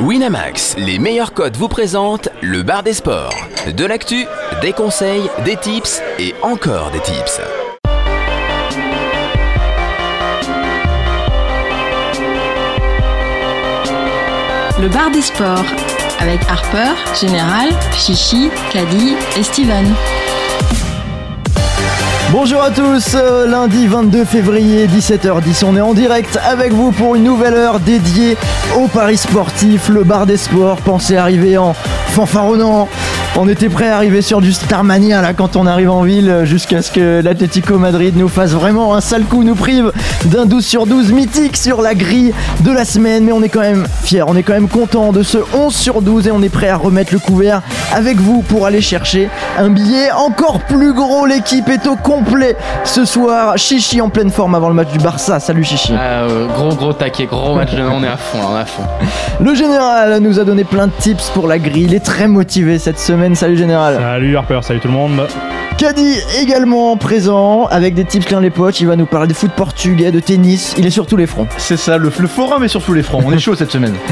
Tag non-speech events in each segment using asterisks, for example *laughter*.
Winamax, les meilleurs codes vous présentent le bar des sports. De l'actu, des conseils, des tips et encore des tips. Le bar des sports avec Harper, Général, Chichi, Caddy et Steven. Bonjour à tous, euh, lundi 22 février 17h10, on est en direct avec vous pour une nouvelle heure dédiée au Paris sportif, le bar des sports. Pensez arriver en fanfaronnant. On était prêt à arriver sur du Starmania là quand on arrive en ville jusqu'à ce que l'Atlético Madrid nous fasse vraiment un sale coup, nous prive d'un 12 sur 12 mythique sur la grille de la semaine. Mais on est quand même fiers, on est quand même content de ce 11 sur 12 et on est prêt à remettre le couvert avec vous pour aller chercher un billet encore plus gros. L'équipe est au complet ce soir. Chichi en pleine forme avant le match du Barça. Salut Chichi. Ah, euh, gros gros taquet, gros match de on est à fond, là, on est à fond. Le général nous a donné plein de tips pour la grille. Il est très motivé cette semaine. Salut général. Salut Harper, salut tout le monde. Caddy également présent avec des tips plein les poches. Il va nous parler de foot portugais, de tennis. Il est sur tous les fronts. C'est ça, le, le forum est sur tous les fronts. On est chaud cette semaine. *laughs*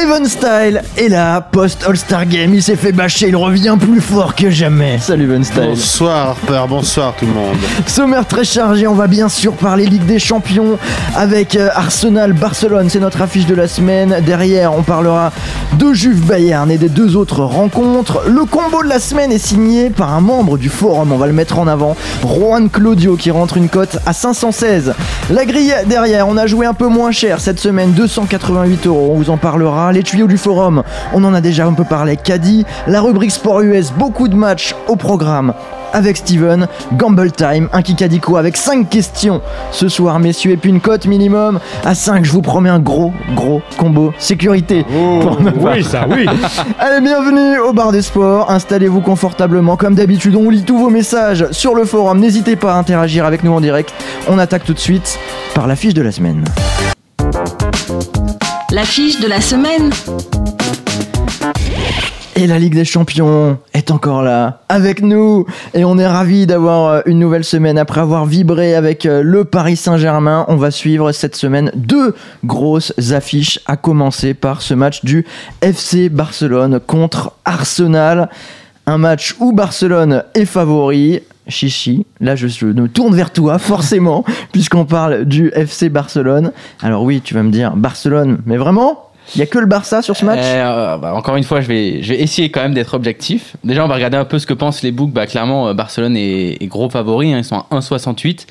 Evan Style est là, post All-Star Game. Il s'est fait bâcher, il revient plus fort que jamais. Salut Evan Style. Bonsoir Harper, bonsoir tout le monde. *laughs* Sommaire très chargé, on va bien sûr parler Ligue des Champions avec euh, Arsenal Barcelone, c'est notre affiche de la semaine. Derrière, on parlera de Juve Bayern et des deux autres rencontres. Le combo de la semaine est signé par un membre du forum, on va le mettre en avant. Juan Claudio qui rentre une cote à 516. La grille derrière, on a joué un peu moins cher cette semaine, 288 euros. On vous en parlera. Les tuyaux du forum, on en a déjà un peu parlé. Caddy, la rubrique Sport US, beaucoup de matchs au programme avec Steven, Gamble Time, un Kikadiko avec 5 questions ce soir, messieurs, et puis une cote minimum à 5. Je vous promets un gros, gros combo sécurité. pour ma part. Oui, ça, oui. *laughs* Allez, bienvenue au bar des sports. Installez-vous confortablement. Comme d'habitude, on lit tous vos messages sur le forum. N'hésitez pas à interagir avec nous en direct. On attaque tout de suite par la fiche de la semaine. L'affiche de la semaine. Et la Ligue des Champions est encore là, avec nous. Et on est ravis d'avoir euh, une nouvelle semaine. Après avoir vibré avec euh, le Paris Saint-Germain, on va suivre cette semaine deux grosses affiches, à commencer par ce match du FC Barcelone contre Arsenal. Un match où Barcelone est favori. Chichi, là je, je me tourne vers toi *laughs* forcément, puisqu'on parle du FC Barcelone. Alors oui, tu vas me dire Barcelone, mais vraiment Il y a que le Barça sur ce match Euh, bah, encore une fois, je vais, essayer quand même d'être objectif. Déjà, on va regarder un peu ce que pensent les books. Bah, clairement, euh, Barcelone est, gros favori. hein. Ils sont à 1,68.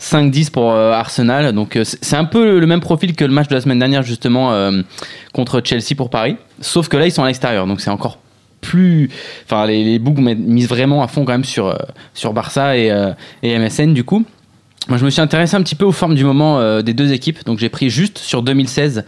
5-10 pour euh, Arsenal. Donc, c'est un peu le même profil que le match de la semaine dernière, justement, contre Chelsea pour Paris. Sauf que là, ils sont à l'extérieur. Donc, c'est encore plus. Enfin, les, les misent vraiment à fond quand même sur, sur Barça et, et MSN, du coup. Moi, je me suis intéressé un petit peu aux formes du moment des deux équipes. Donc, j'ai pris juste sur 2016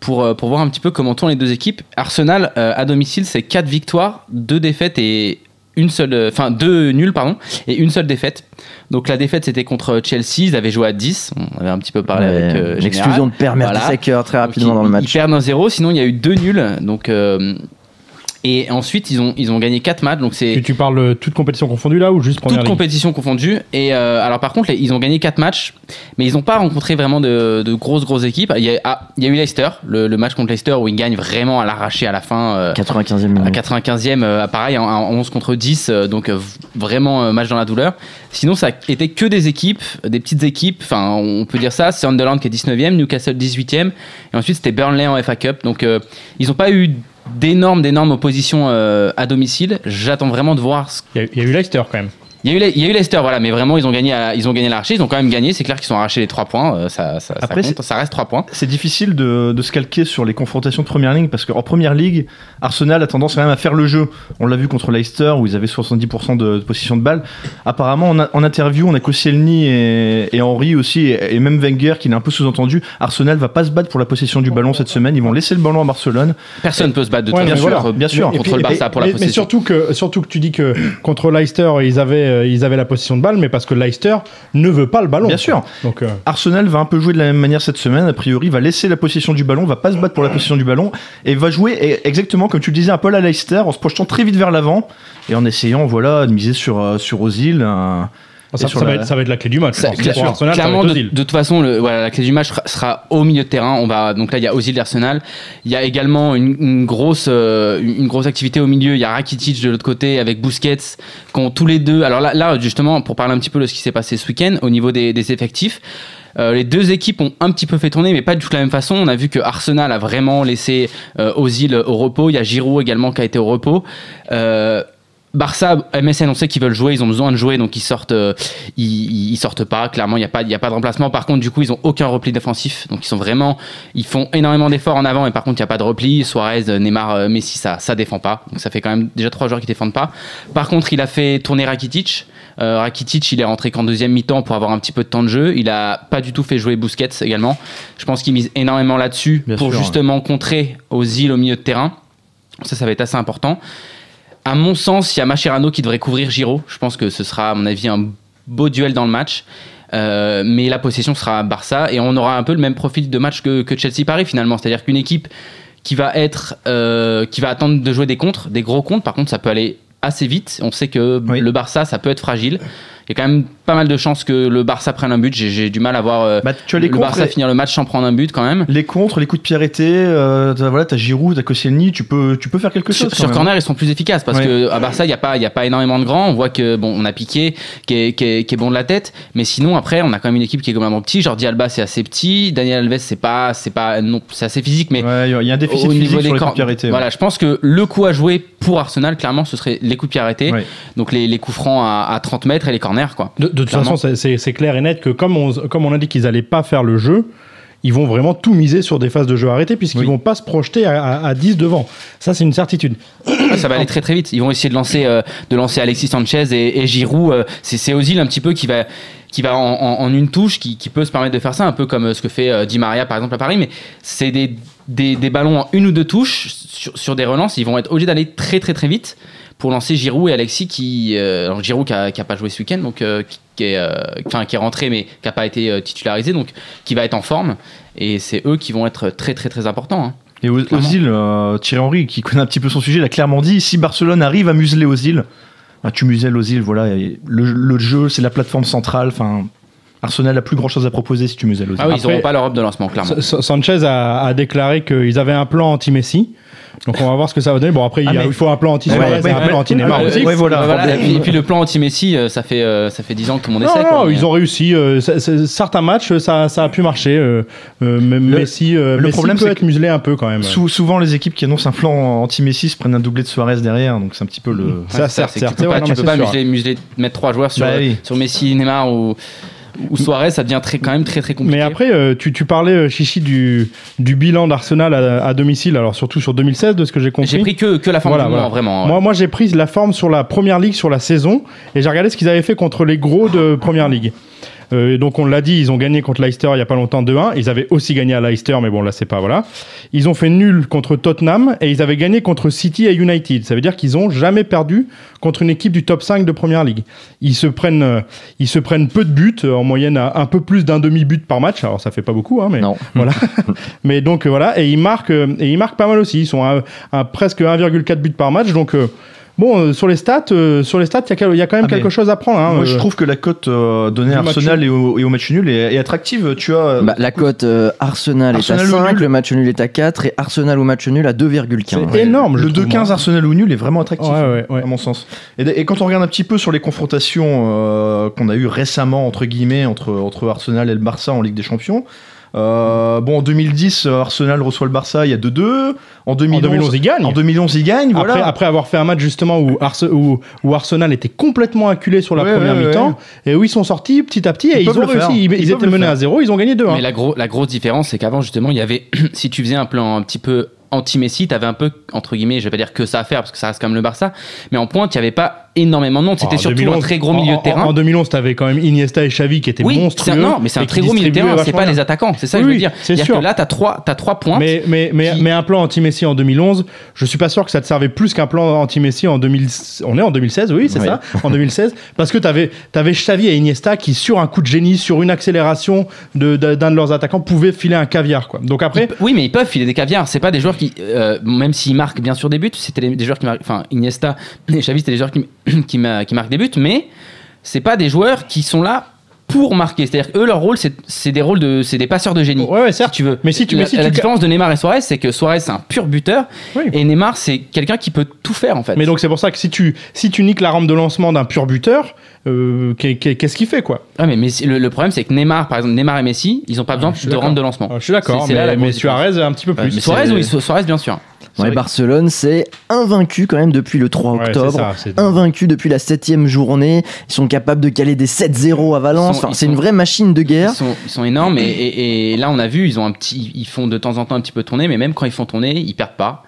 pour, euh, pour voir un petit peu comment tournent les deux équipes. Arsenal, euh, à domicile, c'est 4 victoires, 2 défaites et une seule. euh, Enfin, 2 nuls, pardon, et une seule défaite. Donc, la défaite, c'était contre Chelsea. Ils avaient joué à 10. On avait un petit peu parlé Ouais, avec. euh, L'exclusion de Per Mertesacker très rapidement Donc, dans le ils- match. Ils perdent un 0, sinon il y a eu deux nuls. Donc, euh, et ensuite, ils ont, ils ont gagné 4 matchs. Donc, c'est. Tu, tu parles euh, toute compétition confondue là ou juste première Toutes ligue compétitions confondues. Et euh, alors par contre, les- ils ont gagné 4 matchs, mais ils n'ont pas rencontré vraiment de, de grosses grosses équipes. Il y a, ah, il y a eu Leicester, le, le match contre Leicester où ils gagnent vraiment à l'arraché à la fin. euh, 95e à minute. 95e, euh, pareil, en, en 11 contre 10, euh, donc euh, vraiment euh, match dans la douleur. Sinon, ça été que des équipes, des petites équipes, enfin, on peut dire ça. C'est Sunderland qui est 19e, Newcastle 18e, et ensuite c'était Burnley en FA Cup. Donc, euh, ils n'ont pas eu d'énormes, d'énormes oppositions euh, à domicile. J'attends vraiment de voir ce Il y, a, il y a eu Leicester quand même. Il y, a eu, Le- il y a eu Leicester, voilà, mais vraiment, ils ont gagné, à- ils ont gagné l'arraché, ils ont quand même gagné. C'est clair qu'ils sont arrachés les 3 points, euh, ça, Après, compte, ça reste 3 points. C'est difficile de, de se calquer sur les confrontations de première ligne parce qu'en première ligue, Arsenal a tendance quand même à faire le jeu. On l'a vu contre Leicester où ils avaient 70% de, de possession de balle. Apparemment, en, a- en interview, on a Koscielny et, et Henry aussi, et, et même Wenger qui l'a un peu sous-entendu. Arsenal va pas se battre pour la possession du ballon cette semaine. Ils vont laisser le ballon à Barcelone. Personne ne peut se battre de Ouais, toute mais façon voilà. contre, bien sûr. contre le Barça pour la mais, mais possession. surtout que surtout que tu dis que contre Leicester ils avaient euh, ils avaient la possession de balle mais parce que Leicester ne veut pas le ballon. Bien sûr. Donc euh, Arsenal va un peu jouer de la même manière cette semaine. A priori, va laisser la possession du ballon, va pas se battre pour la possession du ballon et va jouer e- exactement comme tu le disais un peu à Leicester en se projetant très vite vers l'avant et en essayant voilà de miser sur euh, sur Ozil, un, Ça, sur ça va la- être, ça va être la clé du match. je Ça- Arsenal, ça va clairement, de, toute façon, le, voilà, la clé du match sera, sera au milieu de terrain. On va donc là, il y a Ozil d'Arsenal. Il y a également une, une grosse, euh, une grosse activité au milieu. Il y a Rakitic de l'autre côté avec Busquets, qui ont tous les deux. Alors là, là, justement, pour parler un petit peu de ce qui s'est passé ce week-end au niveau des, des effectifs. euh, les deux équipes ont un petit peu fait tourner, mais pas du tout de la même façon. On a vu que Arsenal a vraiment laissé euh, Ozil au repos. Il y a Giroud également qui a été au repos. Euh, Barça, MSN, on sait qu'ils veulent jouer, ils ont besoin de jouer, donc ils sortent, euh, ils, ils sortent pas. Clairement, il n'y a pas, il a pas de remplacement. Par contre, du coup, ils ont aucun repli défensif, donc ils sont vraiment, ils font énormément d'efforts en avant, et par contre, il n'y a pas de repli. Suarez, Neymar, euh, Messi, ça, ça défend pas. Donc ça fait quand même déjà trois joueurs qui défendent pas. Par contre, il a fait tourner Rakitic. Euh, Rakitic, il est rentré qu'en deuxième mi-temps pour avoir un petit peu de temps de jeu. Il a pas du tout fait jouer Busquets également. Je pense qu'il mise énormément là-dessus pour sûr, justement contrer aux îles au milieu de terrain. Ça, ça va être assez important. À mon sens, il y a Mascherano qui devrait couvrir Giro. Je pense que ce sera, à mon avis, un beau duel dans le match. Euh, mais la possession sera Barça et on aura un peu le même profil de match que, que Chelsea-Paris finalement. C'est-à-dire qu'une équipe qui va être, euh, qui va attendre de jouer des contres, des gros contres. Par contre, ça peut aller assez vite. On sait que Oui. le Barça, ça peut être fragile. Il y a quand même pas mal de chances que le Barça prenne un but. J'ai- J'ai du mal à voir euh, Bah, tu as les le Barça et- finir le match sans prendre un but quand même. les contres, les coups de pied arrêtés, euh, t'as, voilà, t'as Giroud, t'as Koscielny, tu peux, tu peux faire quelque chose. sur corner, ils sont plus efficaces parce Ouais. que à Barça, il n'y a pas, il y a pas énormément de grands. On voit que bon, on a Piqué qui est, qui est- qui est bon de la tête, mais sinon après, on a quand même une équipe qui est globalement petit. Jordi Alba, c'est assez petit. Daniel Alves, c'est pas, c'est pas, non, c'est assez physique, mais Ouais, il y a un déficit au physique niveau sur les coups corps, de pied arrêtés. voilà, je pense que le coup à jouer pour Arsenal, clairement, ce serait les coups de pied arrêtés. Ouais. Donc les, les coups francs à, à 30 mètres et les corners, quoi. De, de toute façon, c'est- clair et net que comme on, comme on a dit qu'ils allaient pas faire le jeu, ils vont vraiment tout miser sur des phases de jeu arrêtées puisqu'ils Oui. vont pas se projeter à, à- à 10 devant. Ça, c'est une certitude. Ouais, ça va aller très très vite. Ils vont essayer de lancer, euh, de lancer Alexis Sanchez et, et Giroud. euh, c'est Ozil un petit peu qui va, qui va en, en- en une touche, qui, qui peut se permettre de faire ça, un peu comme euh, ce que fait euh, Di Maria par exemple à Paris. Mais c'est des, des, des ballons en une ou deux touches sur, sur des relances. Ils vont être obligés d'aller très très très vite pour lancer Giroud et Alexis qui, euh, alors Giroud qui a, qui a pas joué ce week-end, donc euh, qui, qui est, euh, enfin qui est rentré mais qui a pas été euh, titularisé, donc qui va être en forme. Et c'est eux qui vont être très très très importants. hein. Et. Ozil, euh, Thierry Henry, qui connaît un petit peu son sujet, l'a clairement dit si Barcelone arrive à museler Ozil, bah, tu muselles Ozil, voilà. le, le jeu, c'est la plateforme centrale. Enfin, Arsenal a plus grand chose à proposer si tu muselles Ozil. Ah oui, ils n'auront pas l'Europe de lancement, clairement. Sa- Sa- Sanchez a, a déclaré qu'ils avaient un plan anti-Messi. Donc on va voir ce que ça va donner. Bon, après, il, y a- Ah, mais- il faut un plan anti-Suarez Ouais, et ouais, un plan anti-Neymar Ouais, aussi. ouais, voilà. Voilà, et, puis, et puis le plan anti-Messi, euh, ça fait euh, ça fait 10 ans que tout le monde Non, essaie. non, quoi, mais- ils ont réussi. euh, ça- ça- certains matchs, ça, ça a pu marcher. euh, euh, même Le- Messi, euh, le Messi problème, peut être muselé un peu quand même. Sou- souvent, les équipes qui annoncent un plan anti-Messi se prennent un doublé de Suarez derrière, donc c'est un petit peu le. Ouais, Ça, certes, tu peux ouais, pas, non, tu mais peux pas museler, museler- mettre trois joueurs sur, Bah oui. sur Messi, Neymar ou, ou Suarez, ça devient très, quand même très très compliqué. Mais après, euh, tu, tu parlais, euh, Chichi, du, du bilan d'Arsenal à, à domicile, alors surtout sur 2016, de ce que j'ai compris. j'ai pris que, que la forme Voilà, du voilà. moment, vraiment. ouais. Moi, moi j'ai pris la forme sur la première ligue, sur la saison, et j'ai regardé ce qu'ils avaient fait contre les gros de première ligue. Euh, donc on l'a dit, ils ont gagné contre Leicester il y a pas longtemps 2-1. Ils avaient aussi gagné à Leicester, mais bon là c'est pas voilà. Ils ont fait nul contre Tottenham et ils avaient gagné contre City et United. Ça veut dire qu'ils ont jamais perdu contre une équipe du top 5 de première ligue. Ils se prennent, euh, ils se prennent peu de buts, euh, en moyenne à un peu plus d'un demi but par match. Alors ça fait pas beaucoup, hein, mais Non. *laughs* voilà. *laughs* mais donc euh, voilà, et ils marquent, et ils marquent pas mal aussi. Ils sont à, à presque 1,4 buts par match. Donc euh, bon, euh, sur les stats, euh, sur les stats, il y a y, quand même Ah, quelque chose à prendre. Hein, Moi, je euh. trouve que la cote euh, donnée à Arsenal et au, et au match nul est, est attractive. Tu as. Bah, la cote euh, Arsenal, Arsenal est à 5, nul. le match nul est à 4 et Arsenal au match nul à 2,15. C'est énorme. je le trouve, 2-15 moi. Arsenal ou nul est vraiment attractif. Ouais, ouais, ouais. à mon sens. Et, et quand on regarde un petit peu sur les confrontations euh, qu'on a eues récemment, entre guillemets, entre, entre Arsenal et le Barça en Ligue des Champions, euh, bon, en 2010, euh, Arsenal reçoit le Barça, il y a 2-2. En 2011, En 2011, ils gagnent. En 2011, ils gagnent, Après, voilà. après avoir fait un match justement où, Arse- où, où Arsenal était complètement acculé sur la Ouais, première ouais, mi-temps et où ils sont sortis petit à petit et Ils ont réussi. Ils, Ils ils peuvent étaient menés à zéro, ils ont gagné 2 Mais la, gros, la grosse différence, c'est qu'avant, justement, il y avait, *clears throat* si tu faisais un plan un petit peu anti-Messi, t'avais un peu, entre guillemets, je vais pas dire que ça à faire parce que ça reste quand même le Barça, mais en pointe, il n'y avait pas énormément de monde. C'était surtout 2011, un très gros milieu de terrain. En, en 2011, t'avais quand même Iniesta et Xavi qui étaient oui, monstrueux. un, non, mais c'est un très gros milieu de terrain, c'est pas bien. les attaquants, c'est ça que je veux dire. c'est C'est-à-dire sûr. que là, t'as trois, t'as trois pointes. Mais, mais, mais, qui- mais un plan anti-Messi en 2011, je suis pas sûr que ça te servait plus qu'un plan anti-Messi en 2000. On est en 2016, oui, c'est Oui. ça, en 2016, parce que t'avais avais Xavi et Iniesta qui, sur un coup de génie, sur une accélération de- de- d'un de, leurs attaquants, pouvaient filer un caviar. Quoi. Donc après, Ils oui, mais ils peuvent filer des caviars. C'est pas des joueurs qui, euh, même s'ils marquent bien sûr des buts, c'était des joueurs qui marquent. Enfin, Iniesta et Xavi, c'était des joueurs qui, *clears throat* qui, ma- qui marquent des buts, mais c'est pas des joueurs qui sont là pour marquer. C'est-à-dire que eux, leur rôle, c'est des rôles de, c'est des passeurs de génie. Ouais, ouais, Si certes. tu veux. Mais si tu- la, mais si la tu- différence de Neymar et Suarez, c'est que Suarez c'est un pur buteur Oui. et Neymar c'est quelqu'un qui peut tout faire en fait. Mais donc c'est pour ça que si tu, si tu niques la rampe de lancement d'un pur buteur, euh, qu'est- qu'est- qu'est-ce qu'il fait quoi? Ouais, mais Messi- le, le problème c'est que Neymar, par exemple, Neymar et Messi, ils ont pas besoin je suis de rampe de lancement. Ah, Je suis d'accord, mais, mais. Suarez un petit peu plus. Mais Suarez, oui, Su- Suarez bien sûr. Ouais, Barcelone, c'est invaincu quand même depuis le 3 Ouais, c'est octobre. ça, invaincu depuis la septième journée. Ils sont capables de caler des 7-0 à Valence. Enfin, c'est une vraie machine de guerre. Ils sont, ils sont énormes et, et- et là on a vu ils ont un petit ils font de temps en temps un petit peu tourner mais même quand ils font tourner ils perdent pas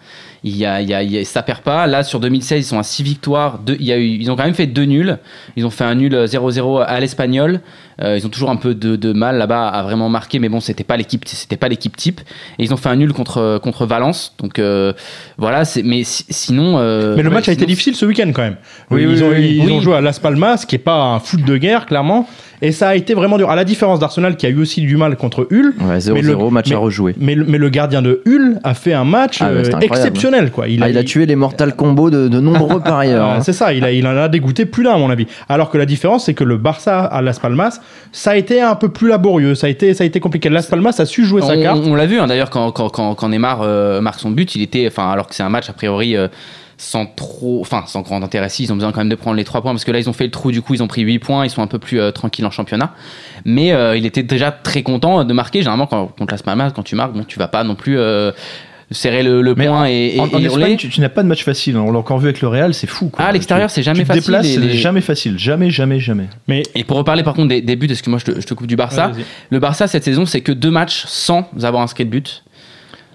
il y a, il y a- il y a- ça perd pas. Là sur 2016 ils sont à 6 victoires deux- il y a eu, ils ont quand même fait deux nuls. Ils ont fait un nul euh, 0-0 à l'espagnol. Euh, ils ont toujours un peu de, de mal là-bas à vraiment marquer mais bon c'était pas l'équipe c'était pas l'équipe type. Et ils ont fait un nul contre contre Valence. Donc euh, voilà c'est mais si- sinon euh, Mais le ouais, match a été difficile ce week-end quand même. Oui, ils oui, ont, oui, ils oui. ont joué à Las Palmas, qui est pas un foot de guerre clairement, et ça a été vraiment dur. À la différence d'Arsenal qui a eu aussi du mal contre Hull, Ouais, 0-0, Mais le- match mais- à rejouer. mais le, mais le gardien de Hull a fait un match Ah euh, exceptionnel quoi. Ah, il a tué les Mortal Kombo de, de nombreux parieurs. Ah, hein. c'est ça, il, a, il en a dégoûté plus d'un à mon avis. Alors que la différence, c'est que le Barça à Las Palmas, ça a été un peu plus laborieux, ça a été, ça a été compliqué. Las Palmas a su jouer sa on, carte. on l'a vu hein, d'ailleurs quand, quand, quand, quand Neymar euh, marque son but, il était, enfin alors que c'est un match a priori euh, sans trop, enfin sans grand intérêt. Si, ils ont besoin quand même de prendre les trois points parce que là ils ont fait le trou, du coup ils ont pris 8 points, ils sont un peu plus euh, tranquilles en championnat. Mais euh, il était déjà très content de marquer. Généralement quand contre Las Palmas, quand tu marques, bon tu vas pas non plus euh, serrer le, le point et, et, En, en et. Espagne, tu, tu n'as pas de match facile. hein. On l'a encore vu avec le Real, c'est fou. quoi. Ah, à l'extérieur, c'est jamais tu te facile, déplaces, les- jamais facile. Jamais, jamais, jamais. Mais Et pour reparler par contre des, des buts, parce que moi je te, je te coupe du Barça, Ouais, le Barça cette saison c'est que deux matchs sans avoir inscrit de but.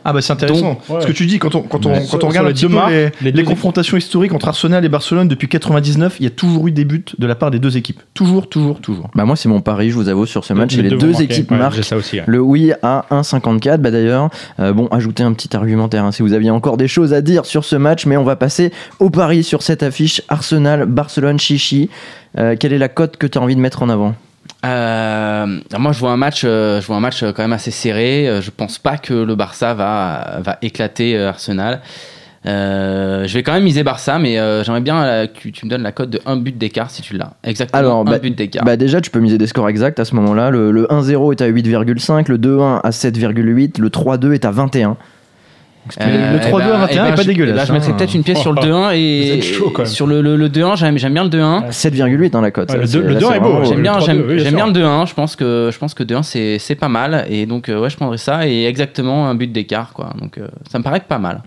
Ah bah c'est intéressant. Donc, ouais. Ce que tu dis quand on quand on, Ouais. quand Sur- on regarde les petit deux peu marques, les, les les deux confrontations historiques entre Arsenal et Barcelone depuis 99, il y a toujours eu des buts de la part des deux équipes. Toujours, toujours, toujours. Bah, moi, c'est mon pari, je vous avoue, sur ce match. les et les deux deux vont marquer. équipes Ouais, marquent. j'ai ça aussi. ouais. Le oui à 1,54. Bah d'ailleurs, euh, bon, ajoutez un petit argumentaire hein, si vous aviez encore des choses à dire sur ce match, mais on va passer au pari sur cette affiche Arsenal, Barcelone, Chichi. Euh, quelle est la cote que tu as envie de mettre en avant? Euh, moi, je vois un match, euh, je vois un match euh, quand même assez serré. Je pense pas que le Barça va va éclater Arsenal. Euh, je vais quand même miser Barça, mais j'aimerais bien que tu me donnes la cote de un but d'écart si tu l'as. Exactement. Alors, un bah- but d'écart. Bah déjà, tu peux miser des scores exacts à ce moment-là. Le, le 1-0 est à 8,5, le 2-1 à 7,8, le 3-2 est à 21. Euh, le 3-2 eh ben- à 21 eh ben, est pas je- dégueulasse, eh ben, je mettrais hein. peut-être une pièce sur le 2-1 *laughs* et sur le, le, le 2-1, j'aime j'aime bien le 2-1. 7,8 dans la cote. Le c'est- deux- le là, 2-1 c'est est beau, vraiment- J'aime bien, 3-2, j'aime, oui, bien j'aime bien sûr. le 2-1. Je pense que je pense que 2-1 c'est c'est pas mal et donc euh, ouais je prendrais ça et exactement un but d'écart quoi. Donc euh, ça me paraît pas mal.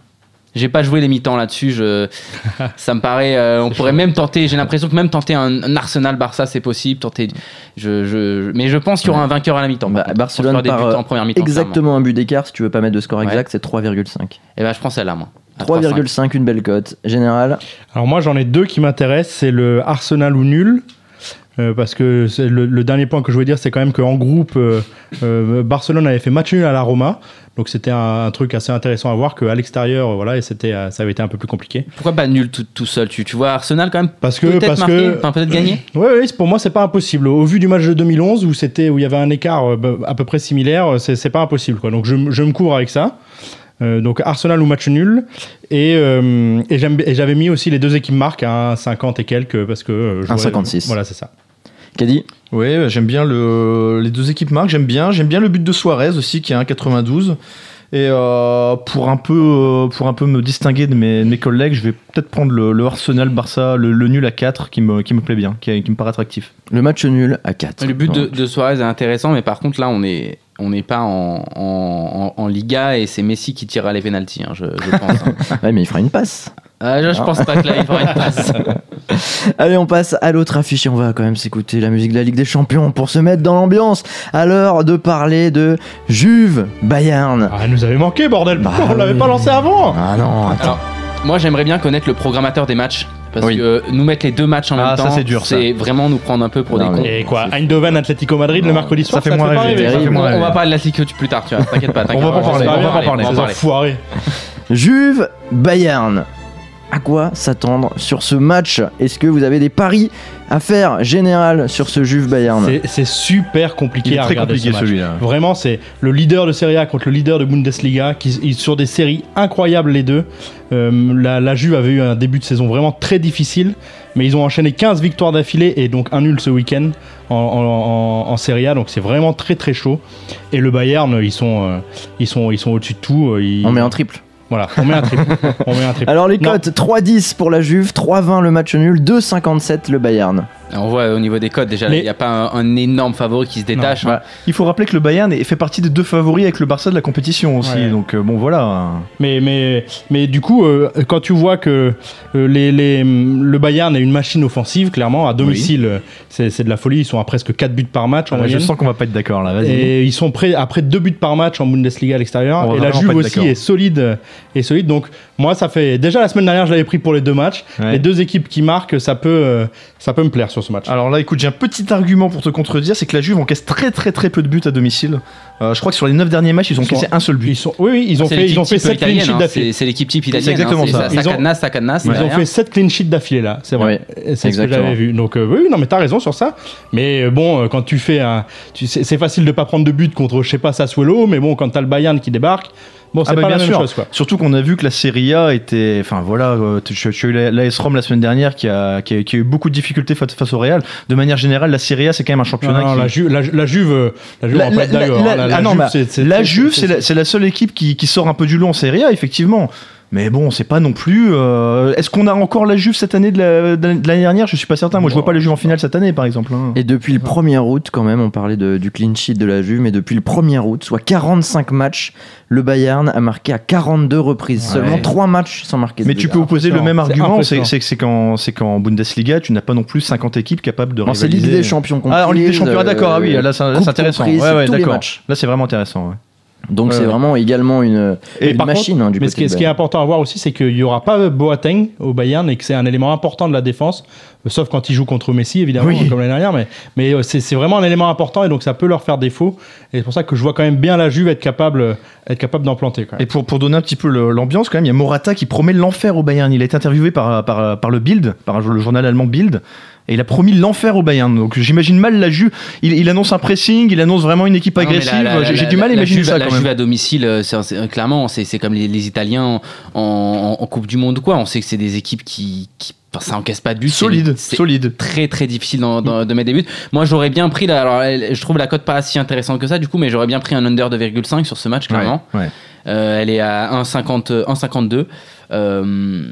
J'ai pas joué les mi-temps là-dessus. Je *laughs* ça me paraît. euh, on pourrait même tenter. J'ai l'impression que même tenter un, un Arsenal Barça c'est possible. Tenter. Je, je, mais je pense qu'il y aura un vainqueur à la mi-temps. Bah. Barcelone par, buts euh, en première mi-temps. Exactement un but d'écart, si tu veux pas mettre de score Ouais. exact, c'est 3,5. Et ben je prends celle-là moi. À 3,5. 3,5, une belle cote. Général, Alors moi j'en ai deux qui m'intéressent, c'est le Arsenal ou nul. Euh, parce que le, le dernier point que je voulais dire, c'est quand même qu'en groupe, euh, euh, Barcelone avait fait match nul à la Roma. Donc c'était un, un truc assez intéressant à voir qu'à l'extérieur, voilà, et c'était, ça avait été un peu plus compliqué. Pourquoi pas nul tout, tout seul? Tu, tu vois Arsenal quand même Parce que, peut-être parce marquer, que, enfin peut-être gagner. Oui, oui, pour moi, c'est pas impossible. Au vu du match de 2011 où c'était où il y avait un écart bah, à peu près similaire, c'est c'est pas impossible. Quoi. Donc je, me cours avec ça. Euh, donc Arsenal ou match nul. Et, euh, et j'aime- et j'avais mis aussi les deux équipes marques à 50 et quelques parce que. euh, je 1,56. Voilà, c'est ça. Caddy Oui, j'aime bien le, les deux équipes marques, j'aime bien. J'aime bien le but de Suarez aussi, qui est 1,92. Et euh, pour, un peu, euh, pour un peu me distinguer de mes, de mes collègues, je vais peut-être prendre le, le Arsenal-Barça, le, le nul à 4, qui me, qui me plaît bien, qui, qui me paraît attractif. Le match nul à 4. Le but de, de Suarez est intéressant, mais par contre là on est on n'est pas en, en, en- en Liga et c'est Messi qui tirera les pénalties, hein, je, je pense. hein. *laughs* Ouais, mais il fera une passe. Ah, je, je pense pas que là il fera une *laughs* passe. Allez, on passe à l'autre affiche et on va quand même s'écouter la musique de la Ligue des Champions pour se mettre dans l'ambiance. À l'heure de parler de Juve Bayern. Ah, elle nous avait manqué, bordel. Bah *laughs* on l'avait oui. pas lancé avant Ah non, attends. Alors, moi j'aimerais bien connaître le programmateur des matchs. Parce Oui. que euh, nous mettre les deux matchs en Ah, même ça, temps, c'est dur, c'est vraiment nous prendre un peu pour Non, des cons. Et quoi Eindhoven, Atlético Madrid le mercredi soir fait te moins pas rêver, rêver ça fait On, moins on rêver. va parler de la Ligue plus tard, tu vois. T'inquiète pas, t'inquiète On va pas. parler, on on va en pas parler. on Ces enfoirés. Juve Bayern. À quoi s'attendre sur ce match Est-ce que vous avez des paris à faire général sur ce Juve Bayern C'est- super compliqué Il est à très regarder compliqué ce match. celui-là. Vraiment, c'est le leader de Serie A contre le leader de Bundesliga, qui ils- sur des séries incroyables les deux. Euh, la, la Juve avait eu un début de saison vraiment très difficile, mais ils ont enchaîné 15 victoires d'affilée et donc un nul ce week-end en, en, en- en Serie A, donc c'est vraiment très très chaud. Et le Bayern, ils sont, euh, ils sont, ils sont au-dessus de tout. euh, ils- On met un triple. Voilà, on met un triple. *laughs* on met un triple. Alors les cotes 3-10 pour la Juve, 3-20 le match nul, 2-57 le Bayern. On voit au niveau des codes déjà, il n'y a pas un, un énorme favori qui se détache. Non, hein. Il faut rappeler que le Bayern est- fait partie des deux favoris avec le Barça de la compétition aussi. Ouais. Donc euh, bon voilà. Mais, mais, mais du coup, euh, quand tu vois que euh, les, les- le Bayern est une machine offensive, clairement, à domicile, c'est c'est de la folie. Ils sont à presque 4 buts par match en je sens qu'on va pas être d'accord là. Vas-y. Et ils sont prêts après 2 buts par match en Bundesliga à On l'extérieur. Et la Juve aussi d'accord. est solide, est solide. Donc moi, ça fait déjà la semaine dernière, je l'avais pris pour les deux matchs. Ouais. Les deux équipes qui marquent, ça peut, ça peut me plaire sur ce match. Alors là, écoute, j'ai un petit argument pour te contredire, c'est que la Juve encaisse très très très peu de buts à domicile. Euh, je crois que sur les 9 derniers matchs, ils ont Ils sont- encaissé un seul but. Ils sont, oui, oui, ils ont C'est fait, ils l'équipe ont fait type 7 clean sheets hein. d'affilée. C'est l'équipe type italienne. exactement hein. C'est- ça. Ça Ils ont- ça. Ils fait 7 clean sheets d'affilée là, c'est vrai. C'est ce que exactement. j'avais vu. Donc euh, oui, non mais t'as raison sur ça. Mais euh, bon, quand tu fais un, tu c'est facile de pas prendre de but contre je sais pas Sassuolo, mais bon quand t'as le Bayern qui débarque, bon c'est Ah bah, pas la même sûr. chose quoi. Surtout qu'on a vu que la Serie A était. Enfin voilà, euh, tu tu as eu la- l'AS Rome la semaine dernière qui a, qui a, qui a eu beaucoup de difficultés face, au Real. De manière générale, la Serie A c'est quand même un championnat non, qui. la, Juve, la, la Juve, euh, la Juve, La- Juve, bah, c'est- c'est- la c'est- Juve, c'est- c'est c'est la seule équipe qui, qui sort un peu du lot en Serie A, effectivement. Mais bon, c'est pas non plus. euh, Est-ce qu'on a encore la Juve cette année de la- de l'année dernière? Je suis pas certain. Moi, je vois pas la Juve en finale cette année, par exemple. hein. Et depuis le 1er août, quand même, on parlait de- du clean sheet de la Juve, mais depuis le 1er août, soit 45 matchs, le Bayern a marqué à 42 reprises. Ouais. Seulement 3 matchs sans marquer Mais tu peux opposer le impressionnant. même argument, c'est c'est que c'est qu'en c'est qu'en Bundesliga, tu n'as pas non plus 50 équipes capables de c'est. Ligue des Champions Ah, en Ligue des Champions, ah, d'accord, ah oui, euh, là c'est là, coupe c'est intéressant. comprise, Ouais, ouais, d'accord. Là c'est vraiment intéressant. ouais. Donc c'est ouais. vraiment également une, Et une par machine contre, hein, du mais côté ce qui, est, de ce qui est Bayern. important à voir aussi, c'est qu'il n'y aura pas Boateng au Bayern et que c'est un élément important de la défense, euh, sauf quand il joue contre Messi, évidemment, Oui. comme l'année dernière. Mais, mais euh, c'est c'est vraiment un élément important et donc ça peut leur faire défaut. Et c'est pour ça que je vois quand même bien la Juve être capable, euh, être capable d'en planter. Quand même. Et pour, pour donner un petit peu l'ambiance, quand même, il y a Morata qui promet l'enfer au Bayern. Il a été interviewé par, par, par le Bild, par le journal allemand Bild, et il a promis l'enfer au Bayern. Donc j'imagine mal la Juve. Il, il annonce un pressing, il annonce vraiment une équipe agressive. la- la- J'ai la- du mal à la imaginer Juve- ça La quand Juve même. à domicile, euh, clairement, c'est c'est comme les, les Italiens en, en- en Coupe du Monde ou quoi. On sait que c'est des équipes qui, ça encaisse pas de but. Solide, solide. très très difficile dans- dans- de mettre des buts. Moi j'aurais bien pris, la, alors je trouve la cote pas si intéressante que ça du coup, mais j'aurais bien pris un under de 2,5 sur ce match clairement. Ouais, ouais. Euh, elle est à 1,50 1,52. Euh,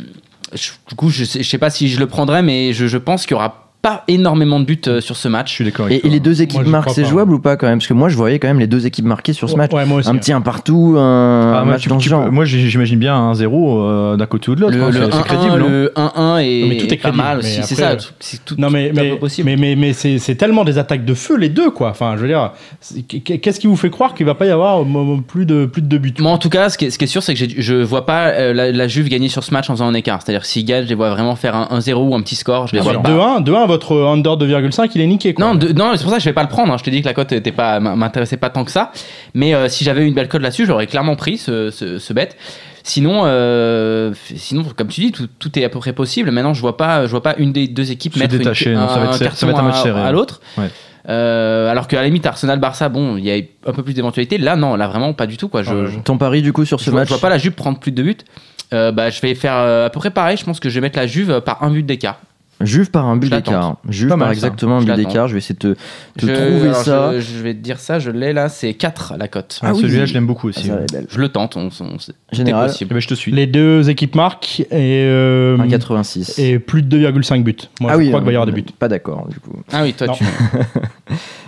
du coup je sais, je sais pas si je le prendrais, mais je, je pense qu'il y aura pas énormément de buts euh, sur ce Je match. suis d'accord Et, et les deux équipes Moi, marquent, c'est jouable ou pas quand même? Parce que moi je voyais quand même les deux équipes marquées sur ce match. Ouais, moi aussi. Un petit un partout, un Ah, moi, match tu- dans ce tu genre. peux- moi, j'imagine bien un 0 euh, d'un côté ou de l'autre. Le, hein, c'est- c'est 1-1, crédible. non le 1-1 est, Non, mais tout est est pas crédible, mal aussi. C'est ça, euh, c'est tout, Non mais tout mais possible. mais mais, mais c'est tellement des attaques de feu les deux quoi. Enfin je veux dire qu'est-ce qui vous fait croire qu'il va pas y avoir euh, plus de plus de deux buts? Moi, en tout cas, ce qui est, ce qui est sûr, c'est que je vois pas euh, la, la Juve gagner sur ce match en faisant un écart. C'est-à-dire, s'ils gagnent, je les vois vraiment faire un 1-0 ou un petit score. Je les Ah, vois mais pas. 2-1 2-1 votre under 2,5 il est niqué quoi. Non, de- non, c'est pour ça que je vais pas le prendre. hein. Je te dis que la cote était pas, m'intéressait pas tant que ça. Mais euh, si j'avais eu une belle cote là-dessus, j'aurais clairement pris ce, ce, ce bet. Sinon, euh, sinon, comme tu dis, tout, tout est à peu près possible. Maintenant, je vois pas, je vois pas une des deux équipes Se mettre une- détacher, un, non, ça va être serré- carton ça va être un match à- serré, à, l'autre. Ouais. Euh, alors qu'à la limite, Arsenal-Barça, bon, il y a un peu plus d'éventualité. Là, non, là vraiment pas du tout. Quoi. Je, Ah, je- Ton pari du coup sur je ce vois, match je vois pas la Juve prendre plus de buts. Euh, bah, je vais faire à peu près pareil. Je pense que je vais mettre la Juve par un but d'écart. Juve par un but d'écart. Juve par exactement un but d'écart. Je vais essayer de te, te Je- trouver ça. Je, je vais te dire ça, je l'ai là, c'est 4 la cote. Ah, Ah oui. Celui-là, je l'aime beaucoup Ah, aussi. ça, belle. Je le tente, on, on- Général, Eh possible. ben, je te suis. Les deux équipes marquent et euh, 1,86. et plus de 2,5 buts. Moi ah je oui, crois qu'il va y avoir des buts. Pas d'accord du coup. Ah oui, toi Non. tu. *laughs*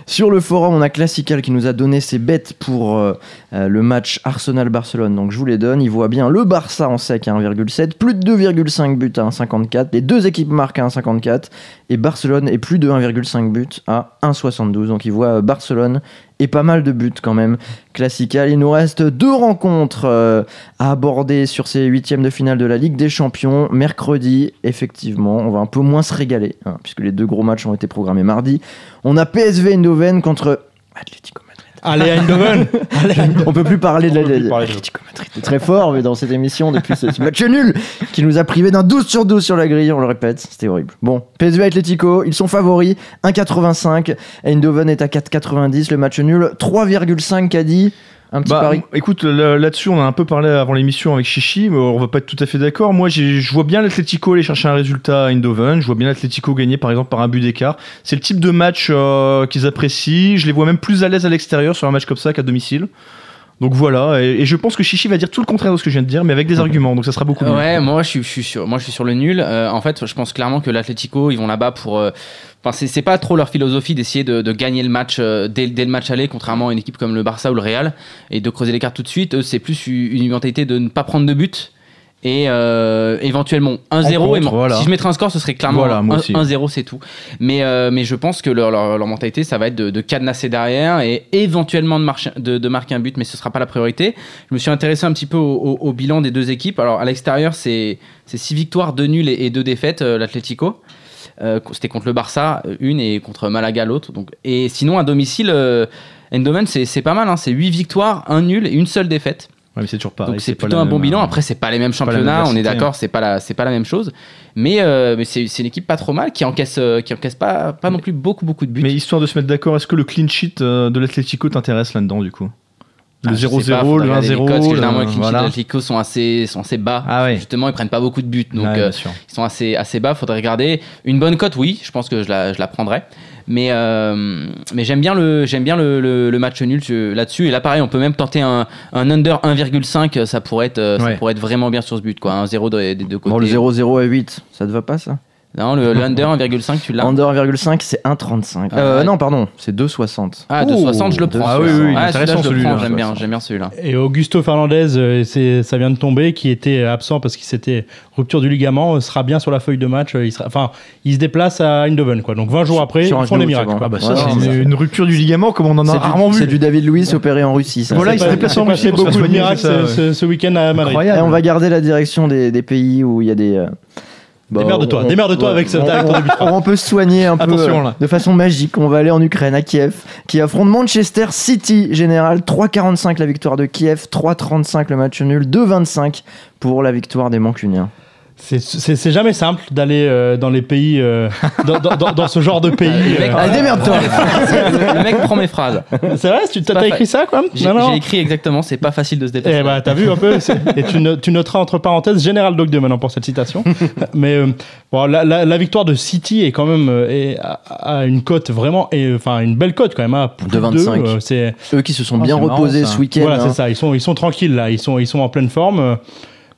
Sur le forum, on a Classical qui nous a donné ses bêtes pour euh, euh, le match Arsenal-Barcelone. Donc je vous les donne. Il voit bien le Barça en sec à 1,7, plus de 2,5 buts à 1,54. Les deux équipes marquent à 1,54 et Barcelone est plus de 1,5 buts à 1,72. Donc il voit euh, Barcelone et pas mal de buts quand même. Classical, il nous reste deux rencontres euh, à aborder sur ces huitièmes de finale de la Ligue des Champions. Mercredi, effectivement, on va un peu moins se régaler, hein, puisque les deux gros matchs ont été programmés mardi. On a PSV Eindhoven contre Atlético. Allez, Eindhoven. On peut plus parler de On peut plus la parler de- Madrid est très fort mais dans cette émission depuis ce, ce match nul qui nous a privé d'un 12 sur 12 sur la grille, on le répète, c'était horrible. Bon, PSV Atlético, ils sont favoris, 1,85. Eindhoven est à 4,90. Le match nul, 3,5 qu'a dit. Un petit Bah, pari. écoute, là- là-dessus, on a un peu parlé avant l'émission avec Chichi, mais on va pas être tout à fait d'accord. Moi, je vois bien l'Atlético aller chercher un résultat à Eindhoven. Je vois bien l'Atlético gagner, par exemple, par un but d'écart. C'est le type de match euh, qu'ils apprécient. Je les vois même plus à l'aise à l'extérieur sur un match comme ça qu'à domicile. Donc voilà, et, et je pense que Chichi va dire tout le contraire de ce que je viens de dire, mais avec des arguments, donc ça sera beaucoup mieux. Ouais, moi je suis, je suis sur, moi je suis sur le nul. Euh, en fait, je pense clairement que l'Atlético, ils vont là-bas pour. euh, Enfin, c'est c'est pas trop leur philosophie d'essayer de, de gagner le match euh, dès, dès le match aller, contrairement à une équipe comme le Barça ou le Real, et de creuser les cartes tout de suite. Eux, c'est plus une mentalité de ne pas prendre de but. Et euh, éventuellement 1-0. contre, et voilà. Si je mettrais un score, ce serait clairement Voilà, moi un- aussi. 1-0, c'est tout. Mais, euh, mais je pense que leur, leur, leur mentalité, ça va être de, de cadenasser derrière et éventuellement de, marcher- de, de marquer un but, mais ce sera pas la priorité. Je me suis intéressé un petit peu au, au- au bilan des deux équipes. Alors à l'extérieur, c'est 6 victoires, 2 nuls et 2 défaites, euh, l'Atlético. Euh, C'était contre le Barça, euh, une, et contre Malaga, l'autre. Donc, Et sinon, à domicile, euh, c'est c'est pas mal. hein. C'est 8 victoires, 1 nul et une seule défaite. Ouais, mais c'est toujours pareil. Donc c'est plutôt un bon bilan. euh, Après, c'est pas les mêmes championnats, on est d'accord, c'est pas la, c'est pas la même chose. Mais, euh, mais c'est c'est une équipe pas trop mal qui encaisse, euh, qui encaisse pas, pas non plus beaucoup beaucoup de buts. Mais histoire de se mettre d'accord, est-ce que le clean sheet de l'Atlético t'intéresse là-dedans, du coup? Le Ah, sais 0-0, pas, faudrait le regarder les 1-0, codes, parce que le- généralement les clean sheets voilà. de l'Atlético sont assez, sont assez bas. Ah ouais. Justement, ils prennent pas beaucoup de buts, donc Ouais, euh, ils sont assez, assez bas. Faudrait regarder une bonne cote, oui, je pense que je la, je la prendrais. Mais, euh, mais j'aime bien le, j'aime bien le, le- le match nul là-dessus. Et là, pareil, on peut même tenter un, un under 1,5. Ça pourrait être, euh, ça Ouais. pourrait être vraiment bien sur ce but, quoi. Un 0 des des deux côtés. Bon, le 0-0 à 8, ça te va pas ça? Non, le, le under 1,5, tu l'as. Under 1,5, c'est 1,35. Ah, Euh, ouais. Non, pardon, c'est 2,60. Ah, de Ouh, 60, je le prends. Ah oui, oui, celui-là, intéressant celui-là. J'aime bien, j'aime bien celui-là. Et Augusto Fernandez, euh, ça vient de tomber, qui était absent parce qu'il s'était rupture du ligament, euh, sera bien sur la feuille de match. Il sera, enfin, il se déplace à Eindhoven, quoi. Donc 20 jours après, ils font les miracles. bon. Ah bah ça, Ouais, c'est une, rupture du ligament comme on en a rarement du, vu. c'est du David Luiz opéré en Russie. Ça. Voilà, il s'est déplacé en Russie beaucoup de miracles ça, ce, ouais. ce- ce week-end à Madrid. Incroyable. Et on va garder la direction des, des pays où il y a des. euh, bah, Démerde-toi, on- démerde-toi ouais, avec ce on- direct on- en début de phrase. On peut se soigner un peu Attention, euh, là. de façon magique. On va aller en Ukraine, à Kiev, qui affronte Manchester City. Général 3,45 la victoire de Kiev, 3,35 le match nul, 2,25 pour la victoire des Mancuniens. C'est- jamais simple d'aller euh, dans les pays, euh, *laughs* dans, dans- dans- dans ce genre de pays. Le mec- euh. Démerde-toi *laughs* le mec prend mes phrases. C'est vrai, tu t'as écrit ça, quoi J'ai Non, non. j'ai écrit exactement, c'est pas facile de se déplacer. Eh bah, t'as vu un peu Et tu, no- tu noteras entre parenthèses Général Dog 2 maintenant pour cette citation. *laughs* Mais euh, bon, la, la- la victoire de City est quand même euh, est à, à une cote vraiment, enfin une belle cote quand même. À plus De 25. deux, euh, c'est Eux qui se sont Ah, bien marrant, reposés ce week-end. voilà, hein. c'est ça. Ils sont, ils sont tranquilles là. Ils sont, ils sont en pleine forme.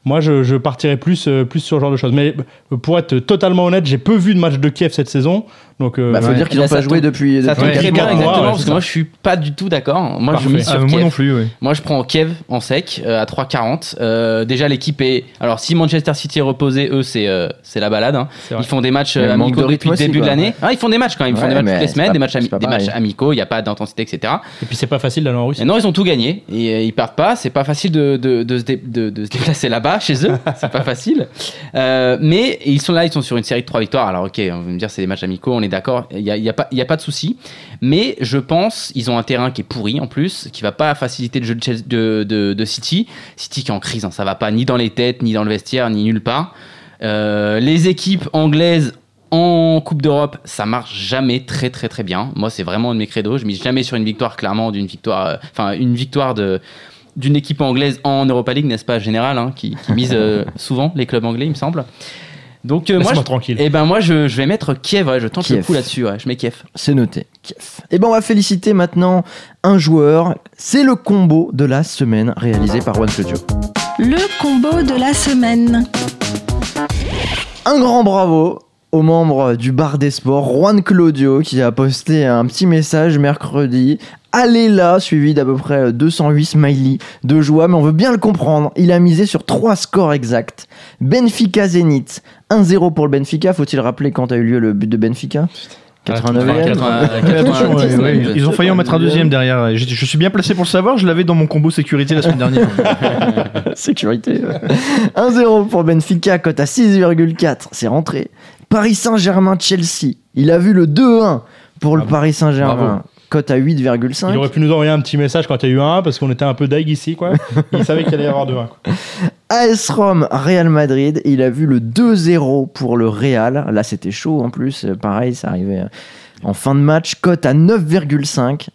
Moi, je, je partirais plus, euh, plus sur ce genre de choses. Mais euh, pour être totalement honnête, j'ai peu vu de match de Kiev cette saison. Donc, euh, Bah, faut Ouais. dire qu'ils n'ont pas ça joué tombe- depuis. Ça depuis tombe Ouais, très bien, mois, exactement, ouais, parce que ça. moi je suis pas du tout d'accord. Moi je Ah, sur moi Kiev. non plus, oui. Moi, je prends Kiev en sec euh, à 3,40. Euh, déjà, l'équipe est. Alors, si Manchester City est reposé, eux, c'est euh, c'est la balade. hein. Ils font des matchs euh, amicaux depuis le début de l'année. Ah, ils font des matchs quand même. Ils font des matchs toutes les semaines, pas- des matchs, pas des amicaux. Il n'y a pas d'intensité, etc. Et puis, c'est pas facile d'aller en Russie. Non, ils ont tout gagné. Et ils partent pas. C'est pas facile de se déplacer là-bas, chez eux. *laughs* c'est pas facile. Euh, mais ils sont là, ils sont sur une série de trois victoires. Alors, ok, on va me dire, c'est des matchs amicaux, on est d'accord. Il n'y a, y a, pas- y a pas de souci. Mais je pense, ils ont un terrain qui est pourri en plus, qui va pas faciliter le jeu de, Chelsea- de, de- de City. City qui est en crise, hein, ça va pas ni dans les têtes, ni dans le vestiaire, ni nulle part. Euh, les équipes anglaises en Coupe d'Europe, ça marche jamais très très très bien. Moi, c'est vraiment un de mes credos. Je mise jamais sur une victoire, clairement, d'une victoire, euh, enfin une victoire de d'une équipe anglaise en Europa League, n'est-ce pas, général, hein, qui, qui mise euh, *laughs* souvent les clubs anglais, il me semble. Donc euh, moi, je, tranquille. eh ben moi, je, je vais mettre Kiev. ouais, je tente le Kiev. coup là-dessus. Ouais, je mets Kiev. C'est noté. Kiev. Et ben on va féliciter maintenant un joueur. C'est le combo de la semaine réalisé par Juan Claudio. Le combo de la semaine. Un grand bravo aux membres du bar des sports, Juan Claudio, qui a posté un petit message mercredi. Allez là, suivi d'à peu près 208 smileys de joie, mais on veut bien le comprendre. Il a misé sur trois scores exacts. Benfica Zénith, 1-0 pour le Benfica. Faut-il rappeler quand a eu lieu le but de Benfica? 89 Attention, ouais, 90, ouais, ouais. ils ont failli en mettre un deuxième derrière. Je, je suis bien placé pour le savoir, je l'avais dans mon combo sécurité la semaine dernière. *laughs* Sécurité. ouais. 1-0 pour Benfica, cote à 6,4. C'est rentré. Paris Saint-Germain-Chelsea. Il a vu le 2-1 pour le Bravo. Paris Saint-Germain. Cote à Il 8,5. aurait pu nous envoyer un petit message quand il y a eu un 1 parce qu'on était un peu dague ici, quoi. *laughs* Il savait qu'il allait y avoir 2 1. AS Rome, Real Madrid, il a vu le 2-0 pour le Real. Là, c'était chaud en plus. Pareil, ça arrivait euh, en fin de match. Cote à 9,5.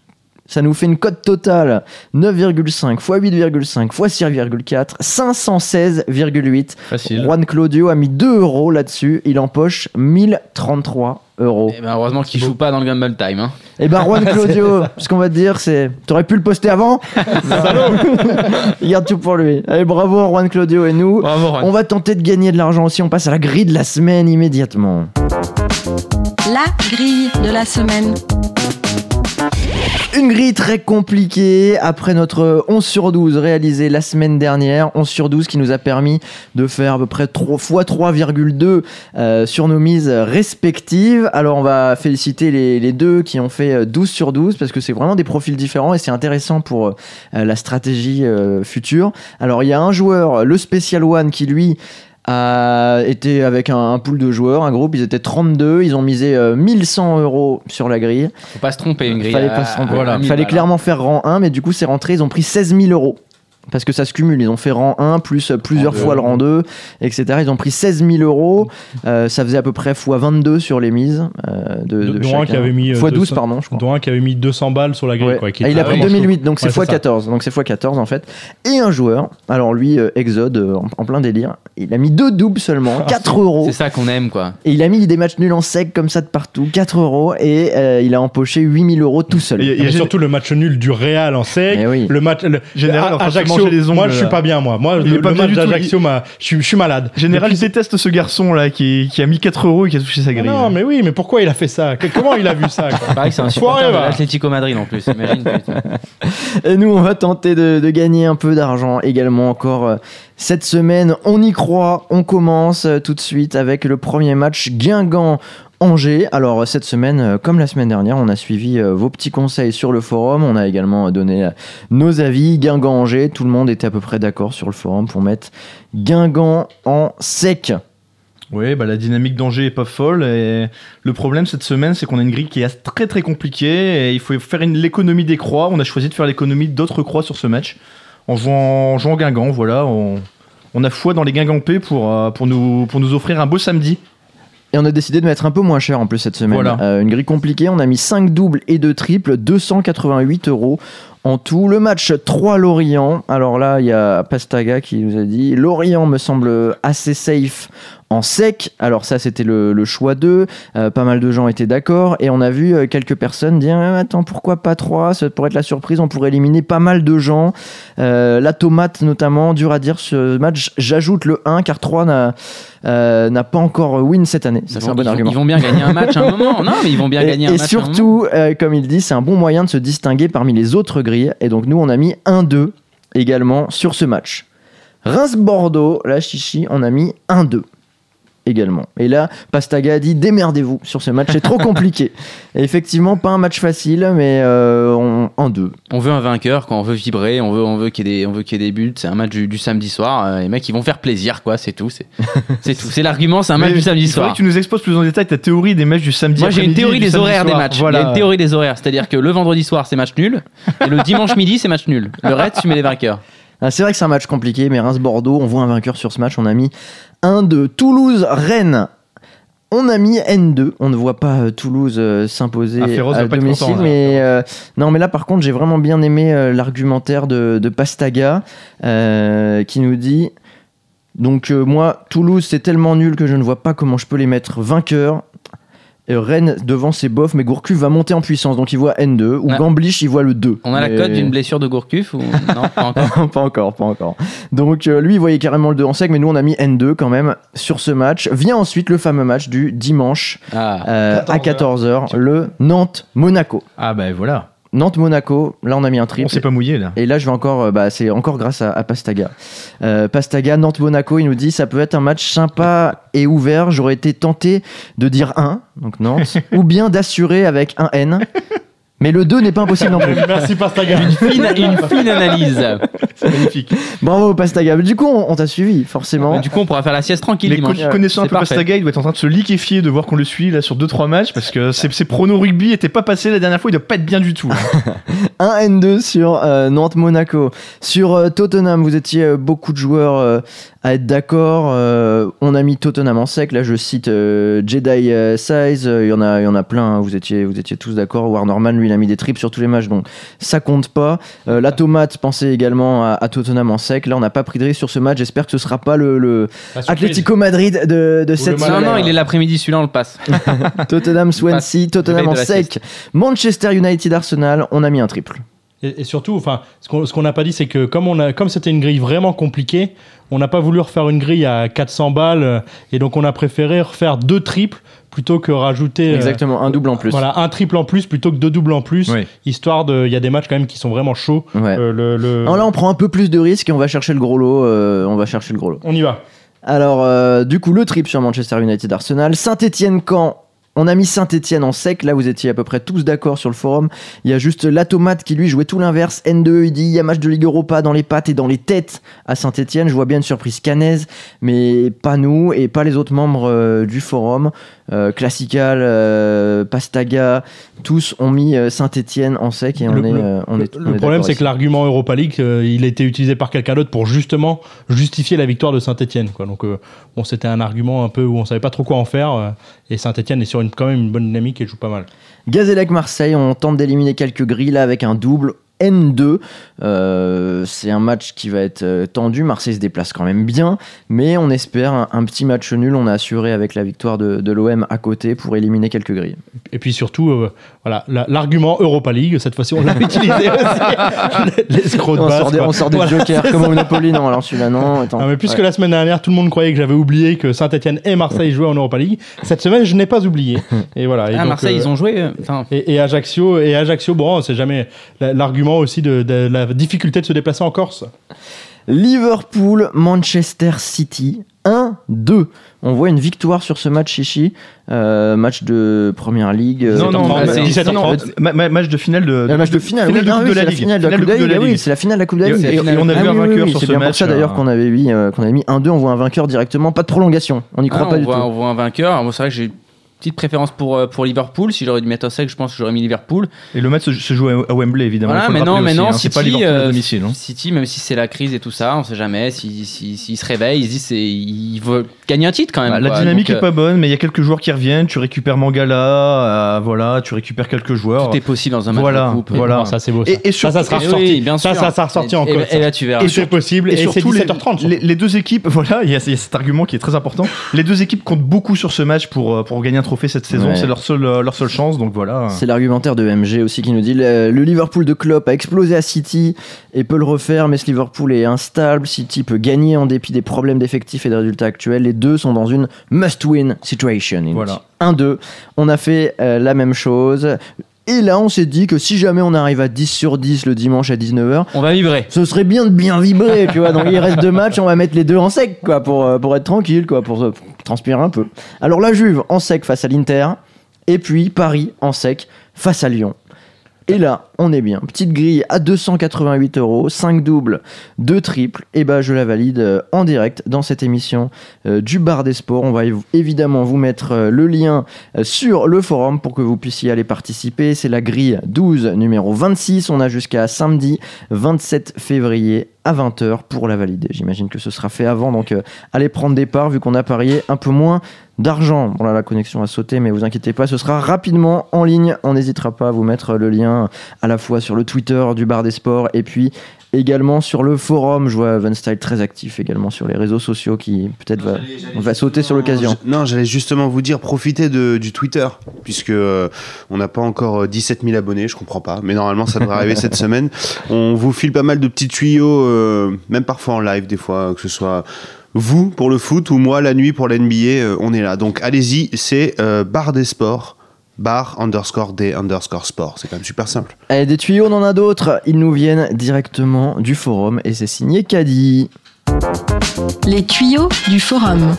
Ça nous fait une cote totale 9,5 x 8,5 x 6,4, 516,8. Facile. Juan Claudio a mis 2 euros là-dessus. Il empoche 1033 euros. Eh ben, heureusement qu'il joue pas dans le Gamble Time. Hein. Et ben Juan *laughs* Claudio, ce qu'on va te dire, c'est. T'aurais pu le poster avant *laughs* Il garde tout pour lui. Allez, bravo Juan Claudio et nous. Bravo, Juan. On va tenter de gagner de l'argent aussi. On passe à la grille de la semaine immédiatement. La grille de la semaine. Une grille très compliquée après notre 11 sur 12 réalisé la semaine dernière. 11 sur 12 qui nous a permis de faire à peu près 3 fois 3,2 euh, sur nos mises respectives. Alors on va féliciter les, deux qui ont fait euh, 12 sur 12 parce que c'est vraiment des profils différents et c'est intéressant pour euh, la stratégie euh, future. Alors il y a un joueur, le Special One, qui lui a été avec un, un pool de joueurs, un groupe, ils étaient 32, ils ont misé euh, 1100 euros sur la grille. Faut pas se tromper, une grille. Fallait à- pas se tromper. à- à 1000 Fallait clairement faire rang 1, mais du coup, c'est rentré, ils ont pris 16 000 euros. Parce que ça se cumule, ils ont fait rang 1 plus plusieurs Rang fois deux. le rang 2, etc. Ils ont pris 16 000 euros, euh, ça faisait à peu près x 22 sur les mises euh, de, de Dont un qui avait mis, Fois 12, 200 pardon, je crois. Dont un qui avait mis 200 balles sur la grille, Ouais. quoi. qui Ah, il a pris vraiment 2008, donc c'est Ouais, c'est x ça. 14, donc c'est x 14 en fait. Et un joueur, alors lui, euh, Exode, euh, en, en plein délire, il a mis deux doubles seulement, *laughs* 4 euros. C'est ça qu'on aime, quoi. Et il a mis des matchs nuls en sec comme ça de partout, 4 euros, et euh, il a empoché 8000 euros tout seul. Et- Il y a surtout le match nul du Real en sec. Eh oui. Le match. Le, Général, en Ajaccio. manger les ongles, moi, je suis pas bien, moi. Moi, Il le, est pas le match du tout, d'Ajaccio, m'a- je suis- je suis malade. Général, il puis- déteste ce garçon là qui, qui a mis 4 euros et qui a touché sa grille. Non, mais oui, mais pourquoi il a fait ça? Comment il a vu ça Pareil, c'est un supporter de l'Atlético Madrid en plus. Imagine. *laughs* Et nous, on va tenter de, de gagner un peu d'argent également encore euh, cette semaine. On y croit, on commence euh, tout de suite avec le premier match Guingamp. Angers. Alors cette semaine, euh, comme la semaine dernière, on a suivi euh, vos petits conseils sur le forum. On a également euh, donné nos avis. Guingamp Angers, tout le monde était à peu près d'accord sur le forum pour mettre Guingamp en sec. Oui, bah, la dynamique d'Angers est pas folle. Et le problème cette semaine, c'est qu'on a une grille qui est très très compliquée. Et il faut faire l'économie des croix. On a choisi de faire l'économie d'autres croix sur ce match. En jouant, en Guingamp, voilà. On, a foi dans les Guingampais pour, pour, nous, pour nous offrir un beau samedi. Et on a décidé de mettre un peu moins cher en plus cette semaine. Voilà. Euh, une grille compliquée, on a mis 5 doubles et 2 triples, 288 euros en tout. Le match 3 Lorient. Alors là, il y a Pastaga qui nous a dit Lorient me semble assez safe en sec. Alors ça, c'était le, le choix 2. Euh, pas mal de gens étaient d'accord. Et on a vu euh, quelques personnes dire Ah, Attends, pourquoi pas 3 Ça pourrait être la surprise. On pourrait éliminer pas mal de gens. Euh, la tomate, notamment, dur à dire ce match. J'ajoute le 1 car 3 n'a pas encore win cette année. Ça, c'est un vont, bon ils vont- argument. ils vont bien gagner un match à un moment. Non, mais ils vont bien Et, gagner un et match. à un moment. surtout, comme il dit, c'est un bon moyen de se distinguer parmi les autres grilles. Et donc, nous, on a mis 1-2 également sur ce match. Reims-Bordeaux, la chichi, on a mis 1-2 également. Et là, Pastaga a dit démerdez-vous sur ce match, c'est trop *laughs* compliqué. Et effectivement, pas un match facile, mais euh, on- en deux. On veut un vainqueur, quand on veut vibrer, on veut, on veut qu'il y ait des, y ait buts. C'est un match du, du samedi soir. euh, les mecs, ils vont faire plaisir, quoi. C'est tout. C'est, *laughs* tout. C'est l'argument. C'est un match Mais du samedi soir. que tu nous exposes plus en détail ta théorie des matchs du samedi. Moi, j'ai une théorie des horaires des matchs. Voilà. Il y a une théorie des horaires, c'est-à-dire que le vendredi soir, c'est match nul, et le dimanche midi, c'est match nul. Le reste, tu mets les vainqueurs. Ah, c'est vrai que c'est un match compliqué, mais Reims-Bordeaux, on voit un vainqueur sur ce match. On a mis 1-2. Toulouse-Rennes. On a mis N2. On ne voit pas euh, Toulouse euh, s'imposer Ah, Féroce à va pas être domicile. content, là. mais euh, non, mais là, par contre, j'ai vraiment bien aimé euh, l'argumentaire de, de Pastaga qui nous dit. Donc moi, Toulouse, c'est tellement nul que je ne vois pas comment je peux les mettre vainqueurs. Rennes devant c'est bof, mais Gourcuff va monter en puissance, donc il voit N2. Ou Ouais. Gamblich, il voit le 2. On a la cote d'une blessure de Gourcuff ou *laughs* non pas encore. *laughs* pas encore, pas encore. Donc euh, lui, il voyait carrément le 2 en sec, mais nous, on a mis N2 quand même sur ce match. Vient ensuite le fameux match du dimanche Ah. euh, à 14 14h, le Nantes-Monaco. Ah bah voilà. Nantes-Monaco, là, on a mis un On triple. s'est pas mouillé là. Et là, je vais encore, euh, bah, c'est encore grâce à, à Pastaga. Euh, Pastaga, Nantes-Monaco, il nous dit ça peut être un match sympa et ouvert. J'aurais été tenté de dire 1, donc Nantes, *laughs* ou bien d'assurer avec un N. Mais le 2 n'est pas impossible non plus. Merci Pastaga. Fine- une fine analyse. C'est magnifique. Bravo Pastaga. Du coup, on, on t'a suivi, forcément. Mais du coup, on pourra faire la sieste tranquille Mais dimanche. con- connaissant un peu parfait. Pastaga, il doit être en train de se liquéfier de voir qu'on le suit là sur 2-3 matchs parce que ses, ses pronos rugby étaient pas passés la dernière fois, il doit pas être bien du tout. hein. *laughs* Un N2 sur euh, Nantes-Monaco. Sur euh, Tottenham, vous étiez euh, beaucoup de joueurs euh, à être d'accord. Euh, on a mis Tottenham en sec. Là, je cite euh, Jedi euh, Size. Euh, Il y en a, il y en a plein. hein. Vous étiez, vous étiez tous d'accord. Warnerman, lui, il a mis des trips sur tous les matchs, donc ça compte pas. Euh, la tomate pensait également à, à Tottenham en sec. Là, on n'a pas pris de risque sur ce match. J'espère que ce sera pas le, le. Atlético Madrid de, de cette Mal- Non, semaine. non, il est l'après-midi, celui-là, on le passe. *laughs* Tottenham, Swansea, Tottenham en sec. Manchester United, Arsenal. On a mis un triple. Et, et surtout, enfin, ce qu'on ce qu'on n'a pas dit, c'est que comme on a, comme c'était une grille vraiment compliquée, on n'a pas voulu refaire une grille à 400 balles, euh, et donc on a préféré refaire deux triples plutôt que rajouter. euh, Exactement, un double en plus. Voilà, un triple en plus plutôt que deux doubles en plus, Oui. histoire de. Il y a des matchs quand même qui sont vraiment chauds. Ouais. Euh, le, le- Non, là, on prend un peu plus de risques et on va chercher le gros lot. euh, on va chercher le gros lot. On y va. Alors, euh, du coup, le trip sur Manchester United Arsenal. Saint-Etienne quand on a mis Saint-Etienne en sec, là vous étiez à peu près tous d'accord sur le forum. Il y a juste la tomate qui lui jouait tout l'inverse. N2, il dit il y a match de Ligue Europa dans les pattes et dans les têtes à Saint-Etienne. Je vois bien une surprise canaise, mais pas nous et pas les autres membres euh, du forum. Euh, Classical, euh, Pastaga, tous ont mis euh, Saint-Etienne en sec et on Le- est, le- on est, Le est problème, c'est que l'argument Europa League, euh, il a été utilisé par quelqu'un d'autre pour justement justifier la victoire de Saint-Etienne. Donc, bon, c'était un argument un peu où on savait pas trop quoi en faire. et Saint-Etienne est sur une, quand même une bonne dynamique et joue pas mal. Gazélec Marseille, on tente d'éliminer quelques grilles là avec un double. N2, Euh, c'est un match qui va être euh, tendu. Marseille se déplace quand même bien, mais on espère un, un petit match nul. On a assuré avec la victoire de, de l'OM à côté pour éliminer quelques grilles. Et puis surtout, euh, voilà, la- l'argument Europa League, cette fois-ci, on l'a utilisé aussi. *laughs* De on, base. sort des, quoi. on sort des Voilà. jokers comme au Monopoly. Non, alors celui-là, non. Attends. Mais puisque Ouais. la semaine dernière, tout le monde croyait que j'avais oublié que Saint-Etienne et Marseille jouaient en Europa League, cette semaine, je n'ai pas oublié. Et voilà. Et Ah, donc, Marseille, euh, ils ont joué. Et, et Ajaccio, et Ajaccio, bon, c'est jamais la- l'argument aussi de, de la difficulté de se déplacer en Corse. Liverpool, Manchester City, 1-2. On voit une victoire sur ce match, Chichi. Euh, match de Première Ligue. euh, Non, non, Ah, c'est non, 17h30. non, ma- ma- match de finale de. Le match de finale, oui, de ah oui, de la c'est la Ligue. finale de la Coupe de la Ligue. Ah oui, c'est la finale de la Coupe de la Ligue. et- et on a Ah vu un oui, oui, vainqueur sur C'est ce bien pour match, ça d'ailleurs euh. qu'on avait, mis, euh, qu'on avait mis 1-2, on voit un vainqueur directement, pas de prolongation. On n'y croit ah, pas on, du voit, tout. on voit un vainqueur. Moi, c'est vrai que j'ai petite préférence pour, euh, pour Liverpool. Si j'aurais dû mettre au sec, je pense que j'aurais mis Liverpool. Et le match se, se joue à, Wembley, évidemment. Voilà, mais non, mais aussi, non, hein, c'est pas City, Liverpool à euh, domicile. hein. City, même si c'est la crise et tout ça, on sait jamais. S'il si, s'il se réveille, il se dit c'est, il veut gagner un titre quand même. Bah, la quoi. dynamique Donc, est pas bonne, mais il y a quelques joueurs qui reviennent. Tu récupères Mangala, euh, voilà, tu récupères quelques euh, joueurs. Tout est possible dans un match Voilà, de coupe. voilà. Non, ça, c'est beau. Ça. Et- et ça, ça sera ressorti. oui, bien ça, sûr. ça sera ressorti Et- en et- là, tu verras. Et c'est possible. Et, surtout, les, 17h30. les, les deux équipes, *laughs* voilà, il y, a il y a cet argument qui est très important. Les deux équipes comptent beaucoup sur ce match pour, euh, pour gagner un trophée cette saison. Ouais. C'est leur seule, euh, leur seule chance, donc voilà. C'est l'argumentaire de MG aussi qui nous dit le, le Liverpool de Klopp a explosé à City et peut le refaire, mais ce Liverpool est instable. City peut gagner en dépit des problèmes d'effectifs et des résultats actuels. Les deux sont dans une must-win situation. Voilà. dit. 1-2. On a fait euh, la même chose. Et là, on s'est dit que si jamais on arrive à 10 sur 10 le dimanche à 19h, On va vibrer. ce serait bien de bien vibrer, tu vois. Donc il reste deux matchs, on va mettre les deux en sec, quoi, pour, euh, pour être tranquille, quoi, pour, euh, pour transpirer un peu. Alors la Juve en sec face à l'Inter, et puis Paris en sec face à Lyon. Et là, on est bien. Petite grille à 288 euros, 5 doubles, 2 triples. Et bah, je la valide euh, en direct dans cette émission euh, du Bar des Sports. On va év- évidemment vous mettre euh, le lien sur le forum pour que vous puissiez aller participer. C'est la grille 12, numéro 26. On a jusqu'à samedi 27 février à 20h pour la valider. J'imagine que ce sera fait avant, donc allez prendre des parts vu qu'on a parié un peu moins d'argent. Bon là la connexion a sauté, mais vous inquiétez pas, ce sera rapidement en ligne. On n'hésitera pas à vous mettre le lien la fois sur le Twitter du Bar des Sports et puis également sur le forum. Je vois Van Style très actif également sur les réseaux sociaux qui peut-être va, va sauter sur l'occasion. Non, j'allais justement vous dire, profitez de, du Twitter, puisque euh, on n'a pas encore euh, 17 000 abonnés, je comprends pas, mais normalement ça devrait arriver *laughs* cette semaine. On vous file pas mal de petits tuyaux, euh, même parfois en live, des fois, que ce soit vous pour le foot ou moi la nuit pour l'NBA, euh, on est là. Donc allez-y, c'est euh, Bar des Sports, bar underscore des underscore sport, c'est quand même super simple. Et des tuyaux, on en a d'autres. Ils nous viennent directement du forum et c'est signé Caddy. Les tuyaux du forum.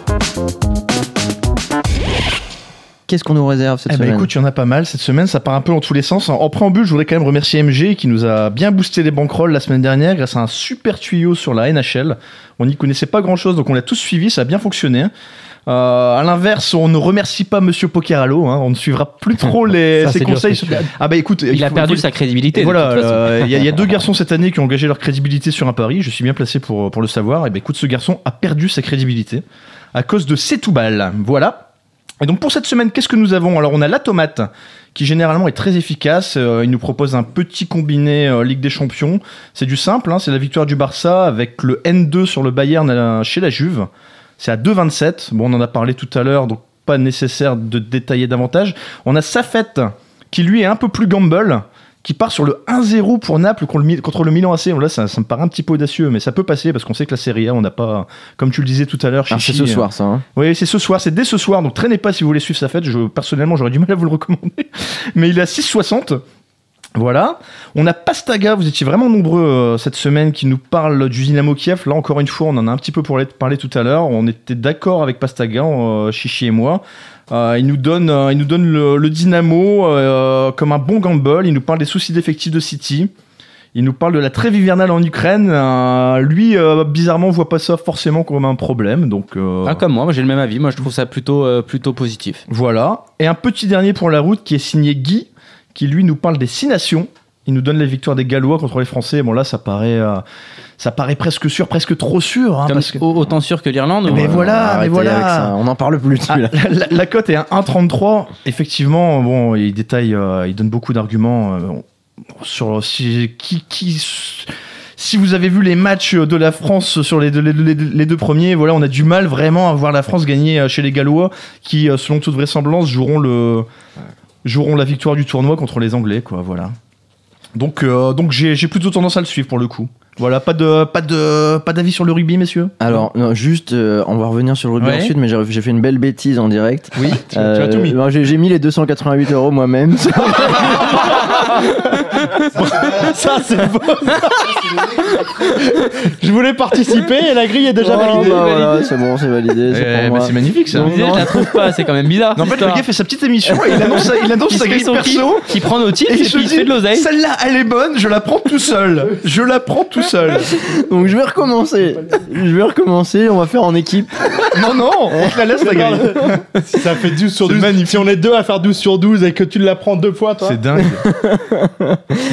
Qu'est-ce qu'on nous réserve cette Eh ben semaine écoute, il y en a pas mal cette semaine, ça part un peu dans tous les sens. En préambule, je voudrais quand même remercier MG qui nous a bien boosté les bankrolls la semaine dernière grâce à un super tuyau sur la NHL. On n'y connaissait pas grand chose, donc on l'a tous suivi, ça a bien fonctionné. Euh, à l'inverse, on ne remercie pas Monsieur Pokeralo, hein, on ne suivra plus *laughs* trop les, Ça, ses dur, conseils. Ah bah écoute, Il a faut- perdu faut- sa crédibilité. Et voilà, euh, il y, a- il y a deux *laughs* garçons cette année qui ont engagé leur crédibilité sur un pari. Je suis bien placé pour, pour le savoir. Et ben écoute, ce garçon a perdu sa crédibilité à cause de balles. Voilà. Et donc pour cette semaine, qu'est-ce que nous avons? Alors on a la tomate qui généralement est très efficace. Euh, il nous propose un petit combiné euh, Ligue des Champions. C'est du simple, hein, c'est la victoire du Barça avec le N2 sur le Bayern chez la Juve. C'est à 2,27. Bon, on en a parlé tout à l'heure, donc pas nécessaire de détailler davantage. On a Safet qui lui est un peu plus gamble qui part sur le 1-0 pour Naples contre le, Milan AC. Bon, Là, ça, ça me paraît un petit peu audacieux, mais ça peut passer parce qu'on sait que la Serie A, on n'a pas, comme tu le disais tout à l'heure, Ah, c'est ce soir, ça. hein. oui, c'est ce soir, c'est dès ce soir, donc traînez pas si vous voulez suivre sa fête. Je, personnellement, j'aurais du mal à vous le recommander. *laughs* Mais il est à 6,60. Voilà. On a Pastaga, vous étiez vraiment nombreux euh, cette semaine qui nous parle du Dynamo Kiev. Là, encore une fois, on en a un petit peu parlé, parlé tout à l'heure. On était d'accord avec Pastaga, euh, Chichi et moi. Euh, il nous donne, il nous donne le, le Dynamo comme un bon gamble. Il nous parle des soucis d'effectifs de City. Il nous parle de la trêve hivernale en Ukraine. Euh, lui, euh, bizarrement, voit pas ça forcément comme un problème. Donc, euh, Ah, comme moi, moi j'ai le même avis. Moi je trouve ça plutôt, plutôt positif. voilà. Et un petit dernier pour la route qui est signé Guy, qui lui nous parle des six nations. Il nous donne les victoires des Gallois contre les Français. Bon là, ça paraît, euh, ça paraît presque sûr, presque trop sûr. hein, Comme- parce que... au- Autant sûr que l'Irlande. Mais ou- voilà, mais voilà. avec ça, On n'en parle plus. Ah, la, la- la cote est à 1,33. Effectivement, bon, il détaille, euh, il donne beaucoup d'arguments euh, sur si, qui, qui, si vous avez vu les matchs de la France sur les deux, les, les- les deux premiers, voilà, on a du mal vraiment à voir la France gagner euh, chez les Gallois, qui, euh, selon toute vraisemblance, joueront le, joueront la victoire du tournoi contre les Anglais, quoi, voilà. Donc, euh, donc j'ai j'ai plutôt tendance à le suivre pour le coup. Voilà, pas de, pas de, pas d'avis sur le rugby, messieurs? Alors, non, juste, euh, on va revenir sur le rugby Ouais. ensuite, mais j'ai j'ai fait une belle bêtise en direct. Oui. Tu- tu as tout mis. j'ai mis les 288 euros moi-même. *laughs* Ça, c'est beau. *laughs* Je voulais participer et la grille est déjà Oh, validée. bah voilà, c'est bon, c'est validé. c'est pour moi. mais c'est magnifique ça. Non, Je la trouve pas, c'est quand même bizarre. Non, en fait, le gars fait sa petite émission et il annonce, il annonce Il sa fait grille son perso. qui prend nos titres Et et, il puis se il fait de l'oseille. celle-là, elle est bonne, je la prends tout seul. Je la prends tout *laughs* seul. Donc je vais recommencer. Je vais recommencer, on va faire en équipe. Non, non, on te la laisse la grille. Si ça fait 12 sur C'est 12. magnifique. Si on est deux à faire 12 sur 12 et que tu la prends deux fois, toi. C'est dingue.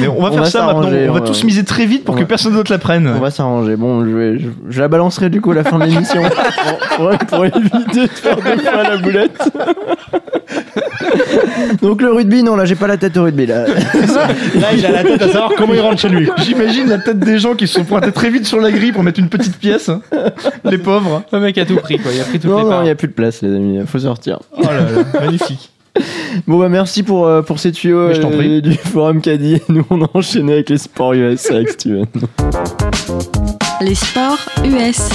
Mais on va On faire va ça maintenant. On va on va- tous miser très vite pour que va- personne d'autre la prenne. On va s'arranger. Bon, je, vais, je, je la balancerai du coup à la fin de l'émission *laughs* pour, pour- pour éviter de faire deux fois la boulette. Donc le rugby, non, là j'ai pas la tête au rugby. Là. *laughs* Là, il a la tête à savoir comment il rentre chez lui. J'imagine la tête des gens qui se sont pointés très vite sur la grille pour mettre une petite pièce. Les pauvres. Le mec a tout pris, quoi. Il a pris toutes Non, les non, il n'y a plus de place, les amis. Faut sortir. Oh là là, magnifique. *laughs* Bon, bah merci pour, euh, pour ces tuyaux Mais je t'en euh, prie. du *laughs* forum Caddy. *laughs* Nous, on a enchaîné avec les sports US avec Steven. Les sports US.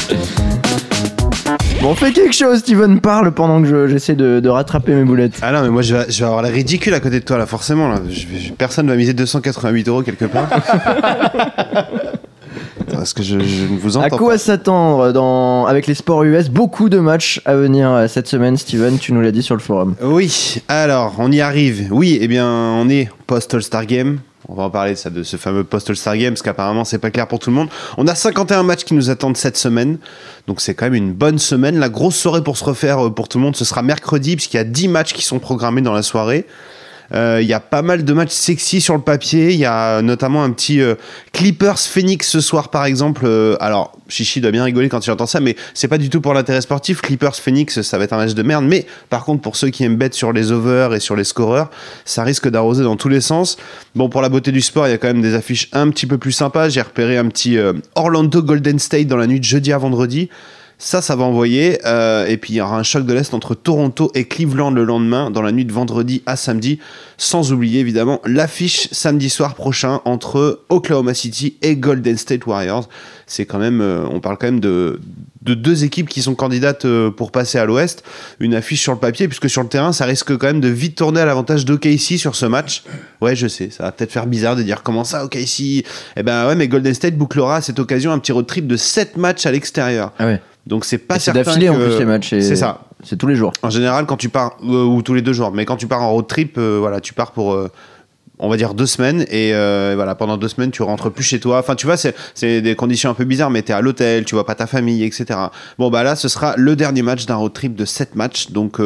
Bon, fais quelque chose, Steven. Parle pendant que je- j'essaie de, de rattraper mes boulettes. Ah non, mais moi je vais, je vais avoir la ridicule à côté de toi là, forcément. Là. Je- personne va miser 288 euros quelque part. Parce que je, je ne vous À quoi s'attendre dans... avec les sports US Beaucoup de matchs à venir euh, cette semaine, Steven. Tu nous l'as dit sur le forum. Oui, alors on y arrive. Oui, eh bien on est post-All-Star Game. On va en parler de, ça, de ce fameux post-All-Star Game, parce qu'apparemment c'est pas clair pour tout le monde. On a 51 matchs qui nous attendent cette semaine, donc c'est quand même une bonne semaine. La grosse soirée pour se refaire euh, pour tout le monde, ce sera mercredi, puisqu'il y a 10 matchs qui sont programmés dans la soirée. Euh, Il y a pas mal de matchs sexy sur le papier. Il y a notamment un petit euh, Clippers Phoenix ce soir par exemple. Euh, alors Chichi doit bien rigoler quand il entend ça, mais c'est pas du tout pour l'intérêt sportif. Clippers Phoenix, ça va être un match de merde. Mais par contre pour ceux qui aiment bet sur les overs et sur les scoreurs, ça risque d'arroser dans tous les sens. Bon pour la beauté du sport, il y a quand même des affiches un petit peu plus sympas. J'ai repéré un petit euh, Orlando Golden State dans la nuit de jeudi à vendredi. Ça, ça va envoyer. Euh, et puis, il y aura un choc de l'Est entre Toronto et Cleveland le lendemain, dans la nuit de vendredi à samedi. Sans oublier, évidemment, l'affiche samedi soir prochain entre Oklahoma City et Golden State Warriors. C'est quand même, euh, on parle quand même de, de deux équipes qui sont candidates euh, pour passer à l'Ouest. Une affiche sur le papier, puisque sur le terrain, ça risque quand même de vite tourner à l'avantage d'OKC sur ce match. Ouais, je sais, ça va peut-être faire bizarre de dire comment ça, OKC. Eh ben ouais, mais Golden State bouclera à cette occasion un petit road trip de 7 matchs à l'extérieur. Ah ouais. Donc c'est pas Et c'est certain d'affilée en que- plus les matchs. C'est ça. c'est tous les jours. En général, quand tu pars, euh, ou tous les deux jours, mais quand tu pars en road trip, euh, voilà, tu pars pour, euh, on va dire, deux semaines, et voilà, pendant deux semaines, tu rentres plus chez toi. Enfin, tu vois, c'est c'est des conditions un peu bizarres, mais t'es à l'hôtel, tu vois pas ta famille, etc. Bon, bah là, ce sera le dernier match d'un road trip de sept matchs, donc.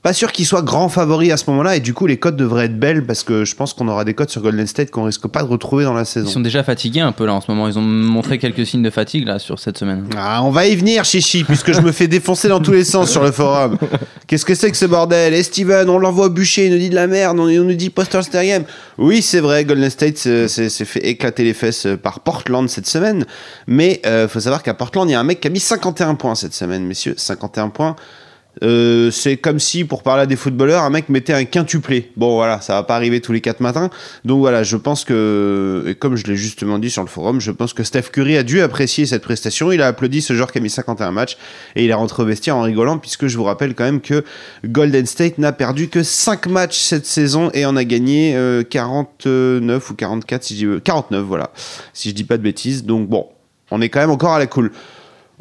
Euh, pas sûr qu'il soit grand favori à ce moment-là, et du coup, les cotes devraient être belles parce que je pense qu'on aura des cotes sur Golden State qu'on risque pas de retrouver dans la Ils saison. sont déjà fatigués un peu là en ce moment. Ils ont montré *laughs* quelques signes de fatigue là sur cette semaine. Ah, on va y venir, Chichi, puisque je me fais défoncer dans tous les sens sur le forum. *laughs* Qu'est-ce que c'est que ce bordel? Et Steven, on l'envoie au bûcher, il nous dit de la merde, on, on nous dit poster Stergame. Oui, c'est vrai, Golden State s'est s'est fait éclater les fesses par Portland cette semaine. Mais euh, faut savoir qu'à Portland, il y a un mec qui a mis 51 points cette semaine, messieurs. 51 points. Euh, c'est comme si, pour parler à des footballeurs, un mec mettait un quintuplé. Bon, voilà, ça va pas arriver tous les quatre matins. Donc voilà, je pense que, et comme je l'ai justement dit sur le forum, je pense que Steph Curry a dû apprécier cette prestation. Il a applaudi ce joueur qui a mis 51 matchs et il est rentré au vestiaire en rigolant, puisque je vous rappelle quand même que Golden State n'a perdu que 5 matchs cette saison et en a gagné euh, 49 ou 44, si je dis, euh, 49, voilà, si je dis pas de bêtises. Donc bon, on est quand même encore à la cool.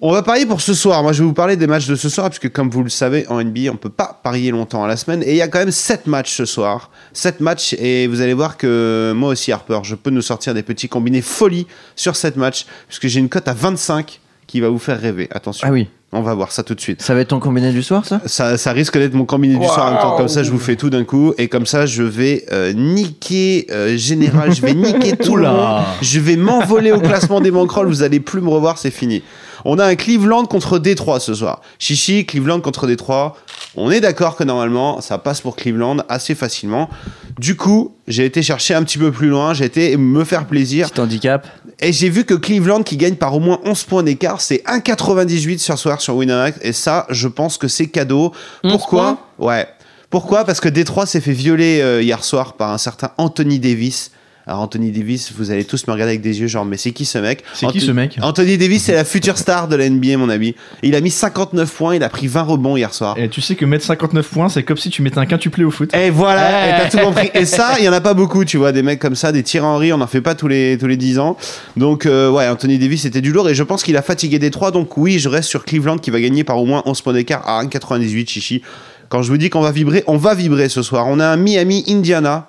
On va parier pour ce soir. Moi, je vais vous parler des matchs de ce soir, puisque comme vous le savez, en NBA, on peut pas parier longtemps à la semaine. Et il y a quand même 7 matchs ce soir. 7 matchs, et vous allez voir que moi aussi, Harper, je peux nous sortir des petits combinés folie sur 7 matchs, puisque j'ai une cote à 25 qui va vous faire rêver. Attention. Ah oui, On va voir ça tout de suite. ça va être ton combiné du soir, ça? Ça, ça risque d'être mon combiné du soir en même temps. Comme ça, je vous fais tout d'un coup. Et comme ça, je vais euh, niquer euh, Général. Je vais niquer *laughs* tout monde. Je vais m'envoler au classement des bankrolls. Vous allez plus me revoir, c'est fini. On a un Cleveland contre Détroit ce soir. Chichi, Cleveland contre Détroit. On est d'accord que normalement, ça passe pour Cleveland assez facilement. Du coup, j'ai été chercher un petit peu plus loin. J'ai été me faire plaisir. Petit handicap. Et j'ai vu que Cleveland qui gagne par au moins 11 points d'écart, c'est 1,98 ce soir sur Winamax. Et ça, je pense que c'est cadeau. 11 Pourquoi Ouais. Pourquoi? Parce que Détroit s'est fait violer euh, hier soir par un certain Anthony Davis. Alors Anthony Davis, vous allez tous me regarder avec des yeux genre mais c'est qui ce mec C'est qui Anthony- ce mec Anthony Davis, c'est la future star de la NBA mon ami. Il a mis 59 points, il a pris 20 rebonds hier soir. Et tu sais que mettre 59 points, c'est comme si tu mettais un quintuplé au foot. Et voilà, et t'as tout compris. Et ça, il y en a pas beaucoup, tu vois, des mecs comme ça, des Thierry Henry, on n'en fait pas tous les, tous les 10 ans. Donc, euh, ouais, Anthony Davis c'était du lourd et je pense qu'il a fatigué Détroit. Donc, oui, je reste sur Cleveland qui va gagner par au moins 11 points d'écart à 1,98 chichi. Quand je vous dis qu'on va vibrer, on va vibrer ce soir. On a un Miami-Indiana.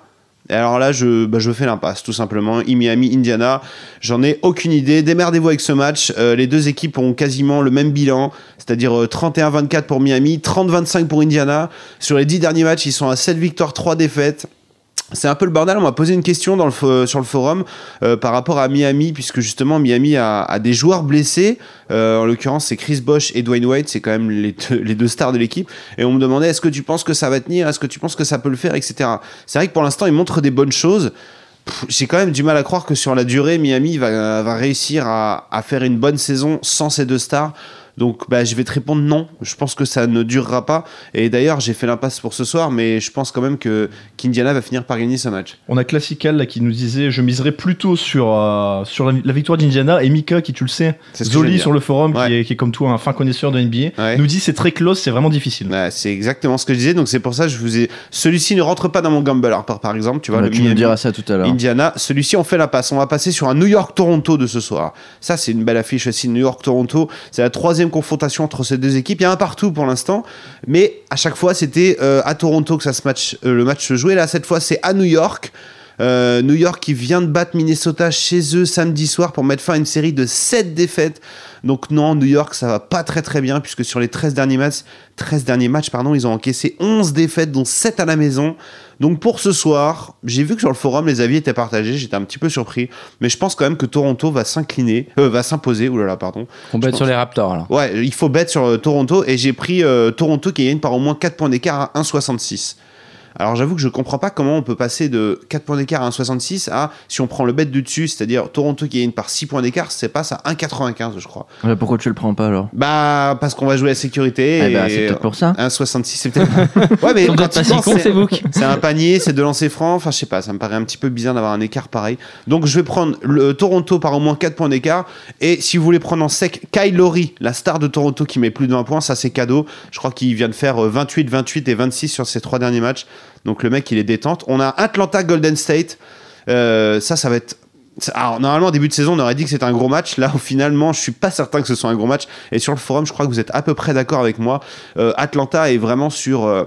Et alors là, je, bah, je fais l'impasse, tout simplement. Miami, Indiana, j'en ai aucune idée. Démerdez-vous avec ce match. Euh, les deux équipes ont quasiment le même bilan, c'est-à-dire euh, 31-24 pour Miami, 30-25 pour Indiana. Sur les 10 derniers matchs, ils sont à 7 victoires, 3 défaites. C'est un peu le bordel. On m'a posé une question sur le forum euh, par rapport à Miami, puisque justement Miami a, des joueurs blessés. Euh, en l'occurrence, c'est Chris Bosh et Dwayne Wade, c'est quand même les deux, stars de l'équipe. Et on me demandait est-ce que tu penses que ça va tenir? Est-ce que tu penses que ça peut le faire? Etc. C'est vrai que pour l'instant, ils montrent des bonnes choses. J'ai quand même du mal à croire que sur la durée, Miami va, réussir à faire une bonne saison sans ces deux stars. Donc bah, je vais te répondre non, je pense que ça ne durera pas. Et d'ailleurs j'ai fait l'impasse pour ce soir, mais je pense quand même que qu'Indiana va finir par gagner ce match. On a Classical là, qui nous disait je miserais plutôt sur, euh, sur la, la victoire d'Indiana et Mika qui tu le sais, Zoli sur le forum Ouais. qui, est, qui est comme toi un fin connaisseur de NBA, Ouais. nous dit c'est très close, c'est vraiment difficile. Ouais, c'est exactement ce que je disais, donc c'est pour ça que je vous ai. Celui-ci ne rentre pas dans mon gamble Harper par exemple, tu vois. Bah, le tu nous Miami, diras ça tout à l'heure. Indiana, celui-ci on fait la passe. On va passer sur un New York-Toronto de ce soir. Ça c'est une belle affiche aussi, New York-Toronto. C'est la troisième confrontation entre ces deux équipes. Il y a un partout pour l'instant, mais à chaque fois c'était euh, à Toronto que ça se match, euh, le match se jouait. Là cette fois c'est à New York. Euh, New York qui vient de battre Minnesota chez eux samedi soir pour mettre fin à une série de 7 défaites. Donc non, New York, ça va pas très très bien puisque sur les 13 derniers matchs, 13 derniers matchs pardon, ils ont encaissé 11 défaites dont 7 à la maison. Donc pour ce soir, j'ai vu que sur le forum les avis étaient partagés, j'étais un petit peu surpris, mais je pense quand même que Toronto va s'incliner, euh, va s'imposer. Oulala, pardon. On pense. sur les Raptors là. Ouais, il faut bet sur euh, Toronto et j'ai pris euh, Toronto qui gagne par au moins 4 points d'écart à 1,66. Alors j'avoue que je comprends pas comment on peut passer de 4 points d'écart à 1,66 à, si on prend le bet du dessus, c'est-à-dire Toronto qui gagne par 6 points d'écart, c'est passe à 1,95 je crois. Ouais, pourquoi tu le prends pas alors? Bah parce qu'on va jouer à sécurité. Eh et bah, c'est peut-être pour ça. 1,66 c'est peut-être... *laughs* ouais mais quand pas si c'est- un panier, c'est de lancer franc. Enfin, je sais pas, ça me paraît un petit peu bizarre d'avoir un écart pareil. Donc, je vais prendre le Toronto par au moins 4 points d'écart. Et si vous voulez prendre en sec Kyle Lowry, la star de Toronto qui met plus de 20 points, ça c'est cadeau. Je crois qu'il vient de faire euh, 28, 28 et 26 sur ses trois derniers matchs. Donc, le mec, il est détente. On a Atlanta Golden State. Euh, ça, ça va être Alors, normalement, début de saison, on aurait dit que c'était un gros match. Là, finalement, je suis pas certain que ce soit un gros match. Et sur le forum, je crois que vous êtes à peu près d'accord avec moi. Euh, Atlanta est vraiment sur. euh,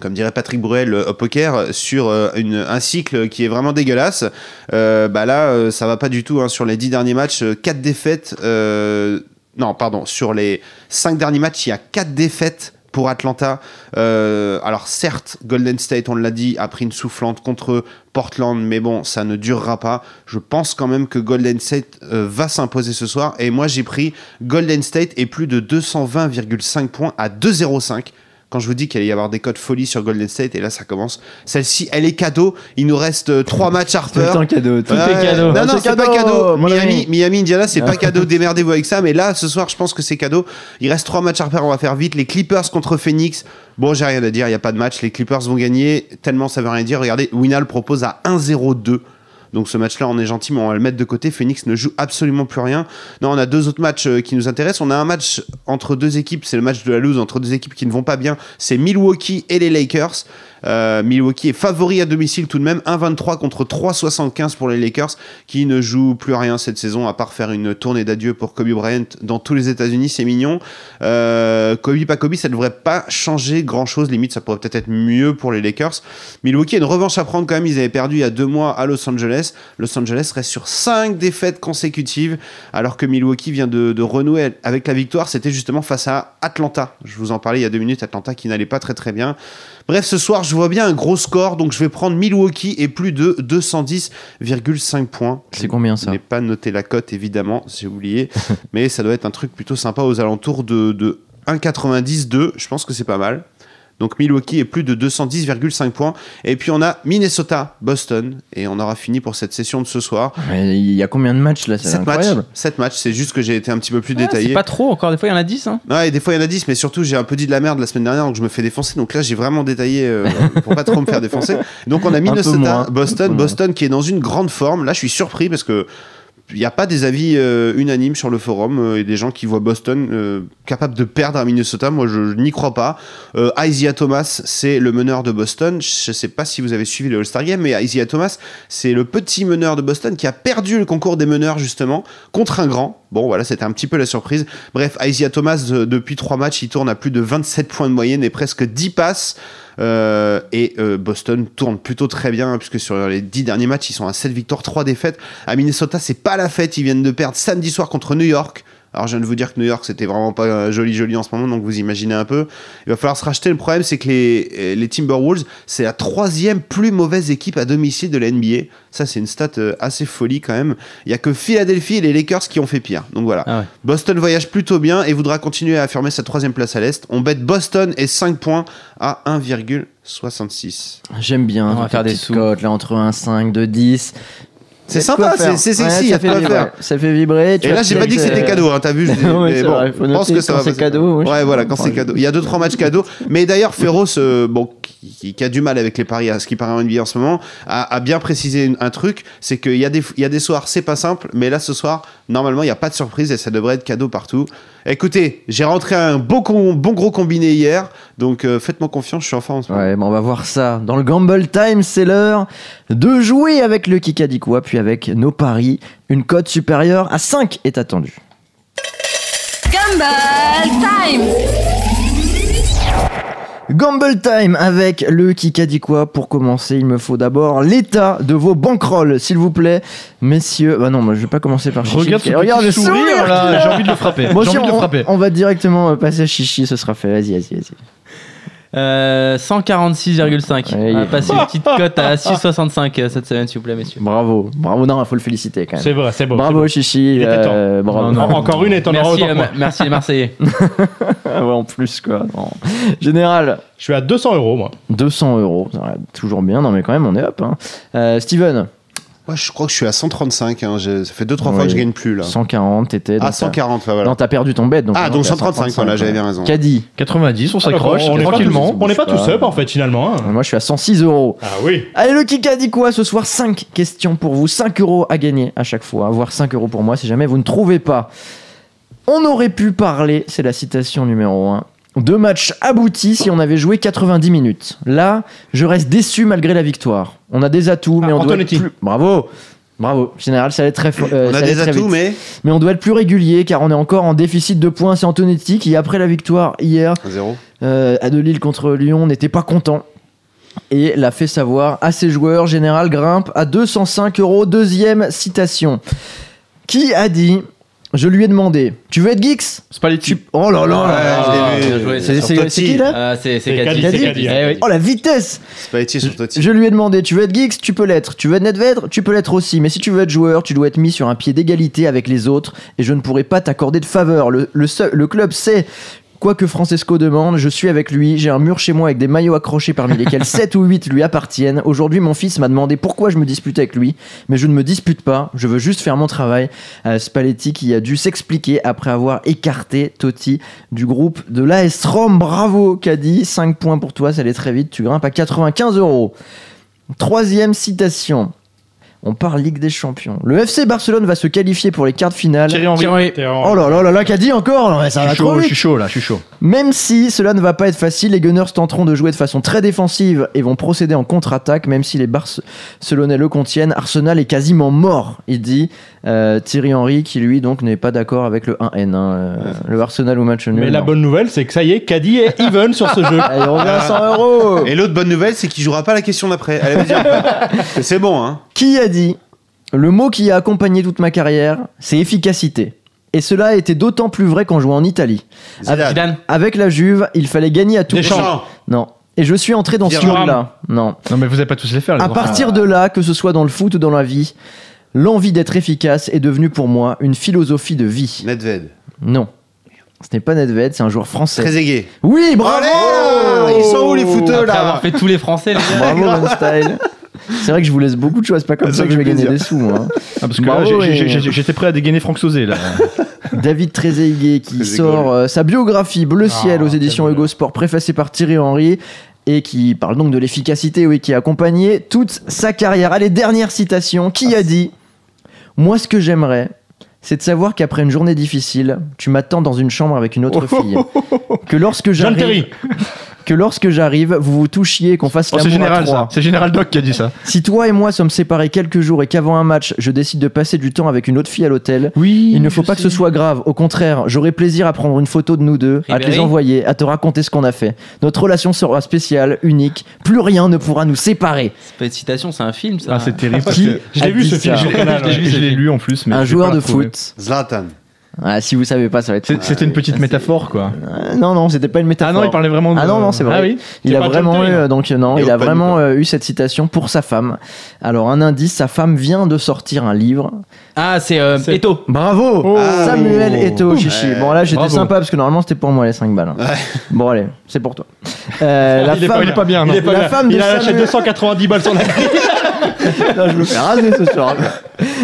comme dirait Patrick Bruel au poker, sur un cycle qui est vraiment dégueulasse. Bah là, ça va pas du tout. hein. Sur les 10 derniers matchs, 4 défaites. non, pardon. Sur les 5 derniers matchs, il y a 4 défaites pour Atlanta. Euh, alors certes, Golden State, on l'a dit, a pris une soufflante contre Portland, mais bon, ça ne durera pas. Je pense quand même que Golden State euh, va s'imposer ce soir. Et moi, j'ai pris Golden State et plus de 220,5 points à 2,05. Quand je vous dis qu'il allait y avoir des codes folie sur Golden State, et là ça commence. Celle-ci, elle est cadeau. Il nous reste 3 matchs Harper. C'est un cadeau. Tout Ouais, est cadeau. Non, non, C'est pas cadeau. Miami, ami. Miami, Indiana, c'est pas cadeau. *laughs* Démerdez-vous avec ça. Mais là, ce soir, je pense que c'est cadeau. Il reste trois matchs refaire. On va faire vite. Les Clippers contre Phoenix. Bon, j'ai rien à dire. Il n'y a pas de match. Les Clippers vont gagner. Tellement ça veut rien dire. Regardez, Winal propose à 1-0-2. Donc ce match-là, on est gentil, mais on va le mettre de côté. Phoenix ne joue absolument plus rien. Non, on a deux autres matchs euh, qui nous intéressent. On a un match entre deux équipes, c'est le match de la loose entre deux équipes qui ne vont pas bien. C'est Milwaukee et les Lakers. Euh, Milwaukee est favori à domicile tout de même, 1,23 contre 3,75 pour les Lakers qui ne jouent plus rien cette saison à part faire une tournée d'adieu pour Kobe Bryant dans tous les États-Unis, c'est mignon. Euh, Kobe pas Kobe, ça ne devrait pas changer grand-chose, limite ça pourrait peut-être être mieux pour les Lakers. Milwaukee a une revanche à prendre quand même, ils avaient perdu il y a deux mois à Los Angeles. Los Angeles reste sur 5 défaites consécutives alors que Milwaukee vient de, de renouer avec la victoire, c'était justement face à Atlanta. Je vous en parlais il y a deux minutes, Atlanta qui n'allait pas très très bien. Bref, ce soir, je vois bien un gros score, donc je vais prendre Milwaukee et plus de 210,5 points. C'est combien Je ça n'ai pas noté la cote, évidemment, j'ai oublié, *laughs* mais ça doit être un truc plutôt sympa aux alentours de, de 1,92. Je pense que c'est pas mal. Donc Milwaukee est plus de 210,5 points. Et puis on a Minnesota, Boston. Et on aura fini pour cette session de ce soir. Il y a combien de matchs là? C'est 7 matchs. incroyable. 7 matchs, c'est juste que j'ai été un petit peu plus détaillé. pas trop, encore des fois il y en a 10. Hein. Ouais, et des fois il y en a 10, mais surtout j'ai un peu dit de la merde la semaine dernière, donc je me fais défoncer. Donc là j'ai vraiment détaillé euh, *laughs* pour pas trop me faire défoncer. Donc on a Minnesota, Boston. Boston qui est dans une grande forme. Là je suis surpris parce que il n'y a pas des avis euh, unanimes sur le forum euh, et des gens qui voient Boston euh, capable de perdre à Minnesota. Moi, je, n'y crois pas. Isaiah Thomas, c'est le meneur de Boston. Je ne sais pas si vous avez suivi le All-Star Game, mais Isaiah Thomas, c'est le petit meneur de Boston qui a perdu le concours des meneurs, justement, contre un grand. Bon, voilà, c'était un petit peu la surprise. Bref, Isaiah Thomas, depuis trois matchs, il tourne à plus de 27 points de moyenne et presque 10 passes. Euh, et euh, Boston tourne plutôt très bien hein, puisque sur les 10 derniers matchs ils sont à 7 victoires 3 défaites. À Minnesota c'est pas la fête ils viennent de perdre samedi soir contre New York alors je viens de vous dire que New York c'était vraiment pas euh, joli joli en ce moment donc vous imaginez un peu il va falloir se racheter le problème c'est que les, euh, les Timberwolves c'est la troisième plus mauvaise équipe à domicile de la NBA ça c'est une stat euh, assez folie quand même il y a que Philadelphie et les Lakers qui ont fait pire donc voilà Ah ouais. Boston voyage plutôt bien et voudra continuer à affirmer sa troisième place à l'Est. On bête Boston et 5 points à 1,66. J'aime bien On va faire des sous. cotes là entre 1, 5, 2, 10. C'est sympa, c'est- Ouais, sexy, y ça fait vibrer. faire. Ça fait vibrer. tu Et là, j'ai pas dit que c'était cadeau, hein, t'as vu *laughs* je- Ouais, mais bon, je pense que ça quand va c'est cadeau, Ouais, voilà, quand c'est cadeau. Il y a deux trois matchs cadeaux, mais d'ailleurs euh, bon, qui, qui a du mal avec les paris, à ce qui paraît en NBA en ce moment, a, a bien précisé un truc, c'est qu'il y a des il y a des soirs, c'est pas simple, mais là ce soir, normalement, il y a pas de surprise et ça devrait être cadeau partout. Écoutez, j'ai rentré un bon con- bon gros combiné hier, donc euh, faites-moi confiance, je suis en forme. Ouais, bon, on va voir ça. Dans le Gamble Time, c'est l'heure de jouer avec le Kikadikwa, puis avec nos paris. Une cote supérieure à 5 est attendue. Gumball Time Gamble Time avec le Kikadikwa. Pour commencer, il me faut d'abord l'état de vos bankrolls, s'il vous plaît. Messieurs, bah non, moi, je vais pas commencer par Chichi. Regarde ce Regarde petit le sourire sourire là, j'ai envie de le frapper. Bon, j'ai si, envie de le on, frapper. on va directement passer à Chichi, ce sera fait. Vas-y, vas-y, vas-y. Euh, 146,5. Ouais, on il- va passer une petite *laughs* cote à 6,65 euh, cette semaine, s'il vous plaît, messieurs. Bravo, bravo, non, il faut le féliciter quand même. C'est vrai, c'est beau. Bravo Chichi, Il était temps. euh, bravo. beau. En- Encore une et t'en auras Merci, autant euh, merci les Marseillais. Ah *laughs* ouais, en plus quoi. Non. Général, Je suis à 200 euros, moi. 200 euros, toujours bien, non mais quand même on est up. Hein. Euh, Steven, Ouais, je crois que je suis à 135, hein, j'ai- ça fait 2-3 fois que je gagne plus là. 140 t'étais. Ah, donc 140, enfin, t'as- voilà. Non, t'as perdu ton bet. Donc Ah, donc t'es à 135, voilà, j'avais bien raison. Caddy, 90, on s'accroche pas, tranquillement. on n'est pas tous up en fait finalement. hein. moi je suis à 106 euros. Ah oui. Allez, le Kika dit quoi ce soir 5 questions pour vous, 5 euros à gagner à chaque fois, voire 5 euros pour moi si jamais vous ne trouvez pas. On aurait pu parler, c'est la citation numéro 1, de matchs aboutis si on avait joué 90 minutes. Là, je reste déçu malgré la victoire. On a des atouts, mais Ah, on doit être plus... Bravo Bravo, général, ça allait très fort. euh, On a des très atouts, mais Mais on doit être plus régulier car on est encore en déficit de points. C'est Antonetti qui, après la victoire hier 1-0. euh, à de Lille contre Lyon, n'était pas content. Et l'a fait savoir à ses joueurs. Général grimpe à 205 euros. Deuxième citation. Qui a dit Je lui ai demandé Tu veux être geeks? Spalletti. Tu- Oh là là Ouais, là je l'ai vu. bien joué. C'est qui là Ah, c'est Caddy. Eh oui. Oh la vitesse Spalletti sur Totti. Je lui ai demandé, tu veux être geeks? Tu peux l'être. Tu veux être Nedved Tu peux l'être aussi. Mais si tu veux être joueur, tu dois être mis sur un pied d'égalité avec les autres et je ne pourrai pas t'accorder de faveur. Le, le, seul- le club sait. Quoi que Francesco demande, je suis avec lui. J'ai un mur chez moi avec des maillots accrochés parmi lesquels *laughs* 7 ou 8 lui appartiennent. Aujourd'hui, mon fils m'a demandé pourquoi je me disputais avec lui. Mais je ne me dispute pas. Je veux juste faire mon travail. Euh, Spalletti qui a dû s'expliquer après avoir écarté Totti du groupe de l'AS Rome. Bravo, Caddy. 5 points pour toi. Ça allait très vite. Tu grimpes à 95 euros. Troisième citation. On parle Ligue des Champions. Le FC Barcelone va se qualifier pour les quarts de finale. Thierry Henry. Thierry Henry. T'es en- Oh là là là là, qu'a dit encore Non, mais Ça Je va suis trop chaud, je vite. suis chaud là, je suis chaud. Même si cela ne va pas être facile, les Gunners tenteront de jouer de façon très défensive et vont procéder en contre-attaque, même si les Barcelonais le contiennent. Arsenal est quasiment mort, il dit euh, Thierry Henry, qui lui donc n'est pas d'accord avec le 1N. hein, euh, le Arsenal au match nul. Mais la non. bonne nouvelle, c'est que ça y est, Caddy est *laughs* even sur ce jeu. Allez, on revient à 100 euros. Et l'autre bonne nouvelle, c'est qu'il jouera pas la question d'après. Allez, vas-y. après. *laughs* c'est bon, hein. Qui a dit Le mot qui a accompagné toute ma carrière, c'est efficacité. Et cela a été d'autant plus vrai qu'en jouant en Italie. Zidane. Avec la Juve, il fallait gagner à tout prix. Non. Et je suis entré dans ce monde-là. Non. Non, mais vous n'allez pas tous les faire. Les À partir de là, que ce soit dans le foot ou dans la vie, l'envie d'être efficace est devenue pour moi une philosophie de vie. Nedved. Non. Ce n'est pas Nedved, c'est un joueur français. Très aigué. Oui, bravo Allez Ils sont où les footeux Après avoir là fait tous les Français, les gars. Bravo. C'est vrai que je vous laisse beaucoup de choses, c'est pas comme Ça ça que je vais gagner des sous, moi. Ah, parce que là, Bravo, et- j'étais prêt à dégainer Franck Sauzé là. *laughs* David Trezeguet qui sort euh, sa biographie Bleu Ciel Ah, aux éditions Hugo Sport préfacée par Thierry Henry et qui parle donc de l'efficacité oui qui a accompagné toute sa carrière. Allez dernière citation qui a dit moi ce que j'aimerais c'est de savoir qu'après une journée difficile, tu m'attends dans une chambre avec une autre *laughs* fille. Que lorsque j'arrive. Que lorsque j'arrive, vous vous touchiez et qu'on fasse Oh, c'est l'amour à général trois. ça. C'est général Doc qui a dit ça. Si toi et moi sommes séparés quelques jours et qu'avant un match, je décide de passer du temps avec une autre fille à l'hôtel, Oui. il ne faut pas que ce soit grave. Au contraire, j'aurai plaisir à prendre une photo de nous deux, à te les envoyer, à te raconter ce qu'on a fait. Notre relation sera spéciale, unique. Plus rien ne pourra nous séparer. C'est pas une citation, c'est un film, ça. Ah, c'est terrible. *laughs* Qui Je l'ai vu ce film Je l'ai- lu en plus. Mais Un joueur de foot. Zlatan. Ah, si vous savez pas, ça va être. C'est- C'était une petite métaphore quoi. Euh, non, non, c'était pas une Ah métaphore. non, il parlait vraiment de. Ah non, non, c'est vrai. Ah oui. Il a vraiment eu, donc non, Et il a vraiment euh, eu cette citation pour sa femme. Alors un indice, sa femme vient de sortir un livre. Ah, c'est euh, Eto. Bravo, Oh. Samuel Eto'o, Chichi. Ouais. Bon là, j'étais sympa parce que normalement c'était pour moi les 5 balles. hein. Bon allez, c'est pour toi. Euh, *laughs* la Il est femme, pas- Il est pas bien. Il non. est pas La bien. femme de Il a lâché Samuel- 290 balles sur la grille. *laughs* Non, je me fais raser ce soir.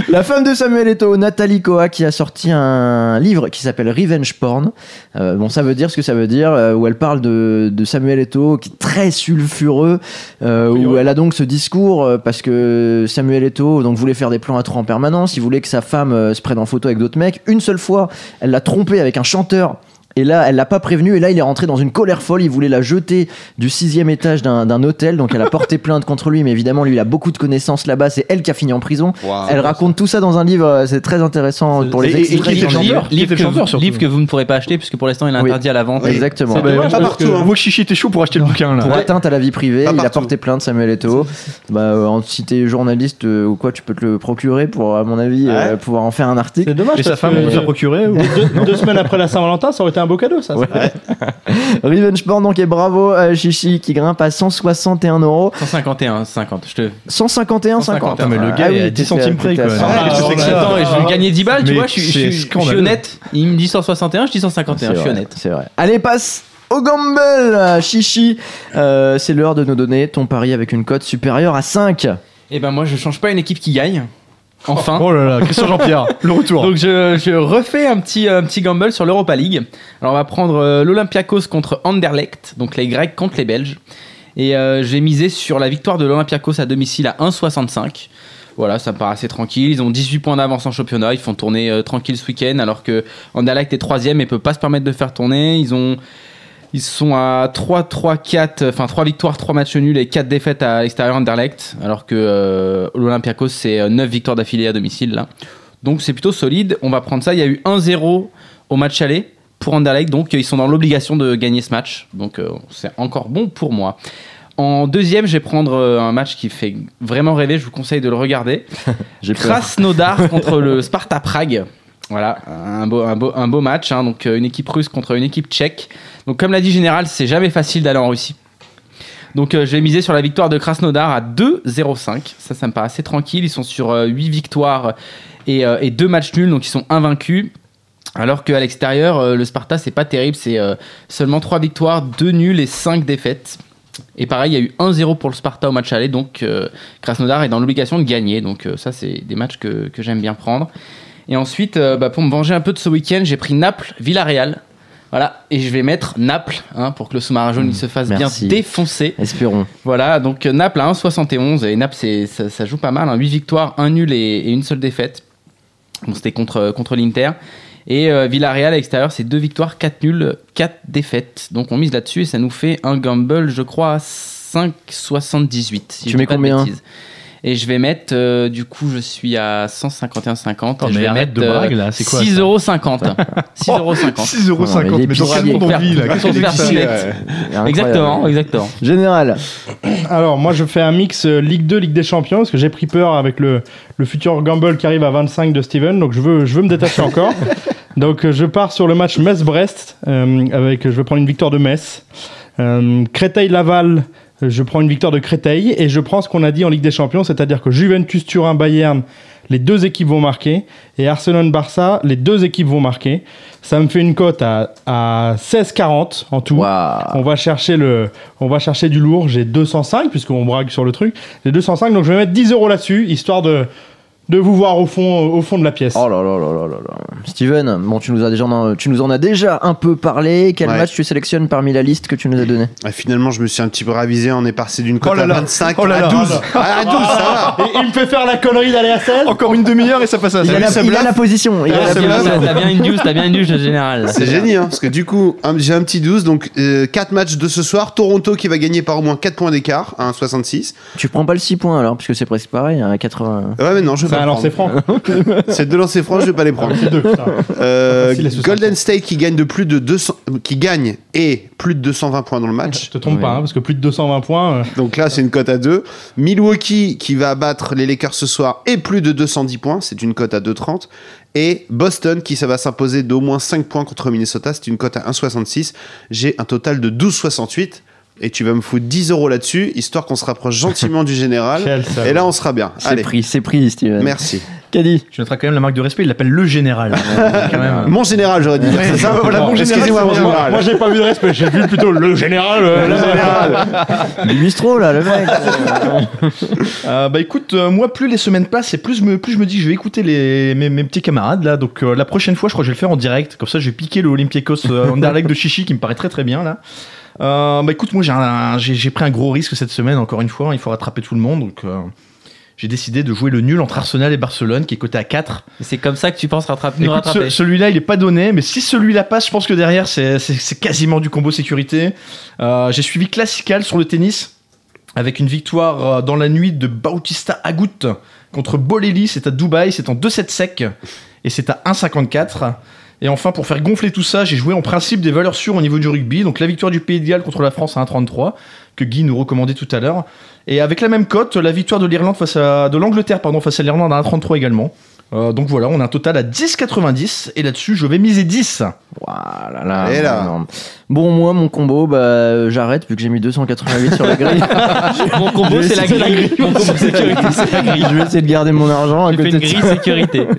La femme de Samuel Eto'o, Nathalie Koa, qui a sorti un livre qui s'appelle Revenge Porn. Euh, bon, ça veut dire ce que ça veut dire, euh, où elle parle de, de Samuel Eto'o, qui est très sulfureux, euh, où elle a donc ce discours, parce que Samuel Eto'o donc, voulait faire des plans à trois en permanence, il voulait que sa femme se prenne en photo avec d'autres mecs. Une seule fois, elle l'a trompé avec un chanteur. Et là, elle l'a pas prévenu. Et là, il est rentré dans une colère folle. Il voulait la jeter du sixième étage d'un d'un hôtel. Donc, elle a porté *laughs* plainte contre lui. Mais évidemment, lui, il a beaucoup de connaissances là-bas. C'est elle qui a fini en prison. Elle raconte tout ça dans un livre. euh, C'est très intéressant pour les extraits Livre, était le que, chanteur, vous- livre que vous ne pourrez pas acheter puisque pour l'instant il est Oui. interdit à la vente. Oui. Exactement. Ah bah, pas pense que- partout, hein. On voit que Chichi était chaud pour acheter le bouquin là. Pour Ouais. atteinte à la vie privée, Pas il a partout. porté plainte Samuel Eto'o. Bah, euh, si t'es journaliste euh, ou quoi, tu peux te le procurer pour, à mon avis, euh, pouvoir en faire un article. C'est dommage. Et sa femme, vous a procuré ou- deux, deux semaines après la Saint-Valentin, ça aurait été un beau cadeau, ça. *laughs* Revenge Porn, donc, et bravo à Chichi qui grimpe à 161 euros. 151, 50. Je te. 151, 50. Putain, mais le gars Ah oui, est à 10 t'étais- centimes près, quoi. ça. Ah, ça Attends, et je vais gagner 10 balles, tu vois, je suis- honnête. Il me dit 161, je dis 151, C'est je suis honnête. C'est vrai. Allez, passe au gamble, Chichi. Euh, c'est l'heure de nous donner ton pari avec une cote supérieure à 5. Et ben moi je change pas une équipe qui gagne. Enfin. Oh là là, Christian Jean-Pierre, *laughs* le retour. Donc je, je refais un petit, un petit gamble sur l'Europa League. Alors on va prendre euh, l'Olympiakos contre Anderlecht, donc les Grecs contre les Belges. Et euh, j'ai misé sur la victoire de l'Olympiakos à domicile à 1,65. Voilà, ça me paraît assez tranquille. Ils ont 18 points d'avance en championnat. Ils font tourner euh, tranquille ce week-end, alors que Anderlecht est troisième et peut pas se permettre de faire tourner. Ils ont Ils sont à 3, 3, 4, enfin 3 victoires, 3 matchs nuls et 4 défaites à l'extérieur d'Anderlecht, alors que euh, l'Olympiakos c'est 9 victoires d'affilée à domicile là. Donc c'est plutôt solide. On va prendre ça. Il y a eu 1-0 au match aller pour Anderlecht, donc ils sont dans l'obligation de gagner ce match. Donc euh, c'est encore bon pour moi. En deuxième, je vais prendre euh, un match qui fait vraiment rêver. Je vous conseille de le regarder. *laughs* Krasnodar contre le *laughs* Sparta Prague. Voilà, un beau, match. hein. Donc, euh, une équipe russe contre une équipe tchèque. Donc, comme l'a dit Général, c'est jamais facile d'aller en Russie. Donc, euh, je vais miser sur la victoire de Krasnodar à 2-0-5. Ça, ça me paraît assez tranquille. Ils sont sur 8 victoires et, euh, et 2 matchs nuls. Donc, ils sont invaincus. Alors qu'à l'extérieur, euh, le Sparta, c'est pas terrible. C'est euh, seulement 3 victoires, 2 nuls et 5 défaites. Et pareil, il y a eu 1-0 pour le Sparta au match aller, donc euh, Krasnodar est dans l'obligation de gagner. Donc euh, ça, c'est des matchs que j'aime bien prendre. Et ensuite, euh, bah, pour me venger un peu de ce week-end, j'ai pris Naples, Villarreal. Voilà, et je vais mettre Naples hein, pour que le sous-marin jaune il se fasse merci. bien défoncer. Espérons. Voilà, donc euh, Naples à 1,71 et Naples ça, ça joue pas mal, hein, 8 victoires, 1 nul et, et une seule défaite. Bon, c'était contre, contre l'Inter. Et euh, Villarreal à l'extérieur, c'est 2 victoires, 4 nuls, 4 défaites. Donc on mise là-dessus et ça nous fait un gamble, je crois, à 5,78. Si Tu je mets combien bêtises. Et je vais mettre, euh, du coup, je suis à 151,50. Oh, je mais vais mettre de brague, là, c'est quoi, ça 6,50€. 6,50€. 6,50€, Non, mais mais dans les quel pieds, monde on faire- vit là euh. Exactement, exactement. Général. Alors, moi, je fais un mix euh, Ligue 2, Ligue des Champions, parce que j'ai pris peur avec le, le futur gamble qui arrive à 25 de Steven, donc je veux, je veux me détacher *laughs* encore. Donc, euh, je pars sur le match Metz-Brest, euh, avec, je vais prendre une victoire de Metz. Euh, Créteil-Laval, euh, je prends une victoire de Créteil, et je prends ce qu'on a dit en Ligue des Champions, c'est-à-dire que Juventus-Turin-Bayern, les deux équipes vont marquer, et Arsenal-Barça, les deux équipes vont marquer. Ça me fait une cote à, à 16,40 en tout. On va chercher le, on va chercher du lourd. J'ai 205 puisqu'on brague sur le truc. J'ai 205 donc je vais mettre 10 euros là-dessus histoire de de vous voir au fond, au fond de la pièce. Oh là là là là là là. Steven, bon, tu nous, as déjà, tu nous en as déjà un peu parlé. Quel Ouais. match tu sélectionnes parmi la liste que tu nous as donnée? Ah, finalement, je me suis un petit peu ravisé. On est passé d'une Oh cote là à là. 25 Oh là à là. 12. Ah, à 12, ça va. Et il me fait faire la connerie d'aller à 16 Encore une demi-heure et ça passe à Il, a la, il a la position. Il a Ah, T'as bien, bluffe. position. t'as bien une news, t'as bien une news de général. C'est génial, hein, parce que du coup, j'ai un petit 12, donc 4 matchs de ce soir. Toronto qui va gagner par au moins 4 points d'écart, à 1,66. Tu prends pas le 6 points alors, puisque c'est presque pareil, à 80. Ouais, mais non, je pas un le lancer prendre. franc. *laughs* C'est deux lancers francs, je vais pas les prendre. Deux. Euh, Golden State qui gagne de plus de 200, qui gagne et plus de 220 points dans le match. Je te trompe pas, hein, parce que plus de 220 points. euh, Donc là, c'est une cote à 2. Milwaukee qui va battre les Lakers ce soir et plus de 210 points, c'est une cote à 2,30. Et Boston qui ça va s'imposer d'au moins 5 points contre Minnesota, c'est une cote à 1,66. J'ai un total de 12,68. Et tu vas me foutre 10 euros là-dessus, histoire qu'on se rapproche gentiment du général. *laughs* Et là, on sera bien. C'est pris, c'est pris, Steven. merci. Caddy. Tu noteras quand même la marque de respect, il l'appelle le général. *laughs* quand même. Mon général, j'aurais dit. C'est ça Voilà, Bon, mon général, général. Moi j'ai pas vu de respect, j'ai vu plutôt le général. euh, le général. Du *laughs* bistrot là, le mec. Euh, bah écoute, euh, moi plus les semaines passent et plus je me, plus je me dis que je vais écouter les, mes, mes petits camarades là. Donc euh, la prochaine fois, je crois que je vais le faire en direct. Comme ça, je vais piquer le Olympiakos euh, Anderlecht de Chichi qui me paraît très très bien là. Euh, bah écoute, moi j'ai un- j'ai j'ai pris un gros risque cette semaine, encore une fois. Il faut rattraper tout le monde. Donc euh, j'ai décidé de jouer le nul entre Arsenal et Barcelone qui est coté à 4. C'est comme ça que tu penses rattraper, nous Écoute, ce- rattraper. celui-là, il est pas donné, mais si celui-là passe, je pense que derrière, c'est c'est- c'est quasiment du combo sécurité. Euh, J'ai suivi Classical sur le tennis, avec une victoire dans la nuit de Bautista Agut contre Bolelli. C'est à Dubaï, c'est en 2-7 sec, et c'est à 1,54. Et enfin, pour faire gonfler tout ça, j'ai joué en principe des valeurs sûres au niveau du rugby. Donc la victoire du Pays de Galles contre la France à 1,33, que Guy nous recommandait tout à l'heure. Et avec la même cote, la victoire de l'Angleterre pardon face à l'Irlande à 1,33 également. Euh, donc voilà, on a un total à 10,90 et là-dessus je vais miser 10. Voilà, là, Et là. énorme. Bon, moi, mon combo, bah, j'arrête vu que j'ai mis 288 sur *laughs* la grille. Mon combo, c'est la grille. Mon combo sécurité, c'est la grille. Je vais essayer de garder mon argent à J'ai fait côté une de ça. grille sécurité. *laughs*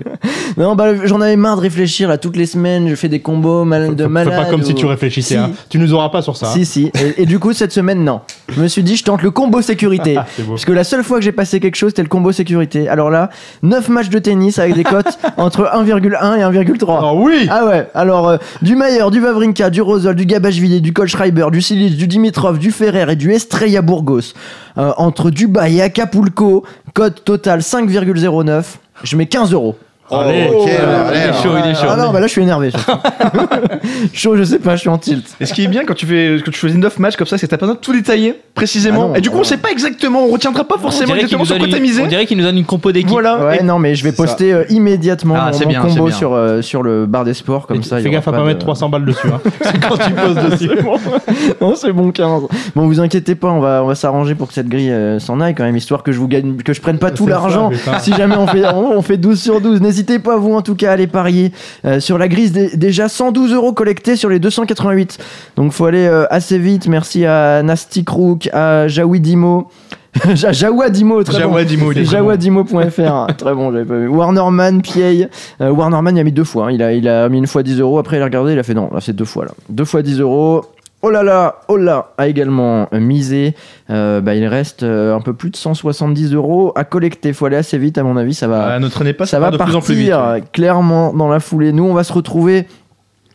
Non, bah, j'en avais marre de réfléchir là toutes les semaines. Je fais des combos mal, de Fais malade. pas comme si tu réfléchissais. Si. hein. Tu nous auras pas sur ça. hein. Si, si. Et, et du coup, cette semaine, non. Je me suis dit, je tente le combo sécurité. *laughs* Parce que la seule fois que j'ai passé quelque chose, c'était le combo sécurité. Alors là, 9 matchs de tennis avec des cotes *laughs* entre 1,1 et 1,3. Ah oui Ah ouais, alors euh, du Mayer, du Vavrinka, du Rosol, du Gabashvili, du Kolschreiber, du Silic, du Dimitrov, du Ferrer et du Estrella Burgos. Euh, entre Dubaï et Acapulco, code total 5,09. Je mets 15 euros. Allez. ok, Il allez, il est chaud, il est chaud. Ah non, bah là je suis énervé. *laughs* chaud, je sais pas, je suis en tilt. Et ce qui est bien quand tu fais, quand tu choisis 9 matchs comme ça, c'est que t'as pas besoin de tout détailler précisément. Ah non, et du coup, ah on sait pas exactement, on retiendra pas forcément exactement sur quoi t'as misé. on dirait qu'il nous donne une compo d'équipe. Voilà. Ouais, Et- non, mais je vais poster euh, immédiatement Ah, mon, bien, combo sur, euh, sur le bar des sports, comme Et ça. Fais gaffe à pas de- mettre 300 balles dessus. Hein. *laughs* *laughs* C'est quand tu poses dessus. non, c'est bon 15. Bon, vous inquiétez pas, on va, on va s'arranger pour que cette grille euh, s'en aille quand même, histoire que je vous gagne, que je prenne pas tout l'argent. Si jamais on fait, on, on fait 12 sur 12, n'hésitez pas, vous en tout cas, à aller parier euh, sur la grille. Dé- Déjà 112 euros collectés sur les 288. Donc faut aller euh, assez vite. Merci à Nasty Crook, à Jaoui Dimo. *laughs* Ja- Jawa Dimo, très bon. Jawa Dimo, bon. Jawadimo.fr, très bon, j'avais pas vu. Warnerman, Piey. Euh, Warnerman, il a mis deux fois. hein. Il, a, il a mis une fois 10 euros. Après, il a regardé, il a fait non, là, c'est deux fois là. Deux fois 10 euros. Oh là là, oh là, a également misé. Euh, bah, il reste euh, un peu plus de 170 euros à collecter. Faut aller assez vite, à mon avis. Ça va, Ah, ne traînez pas, ça ça va part de plus en plus partir vite. euh, clairement dans la foulée. Nous, on va se retrouver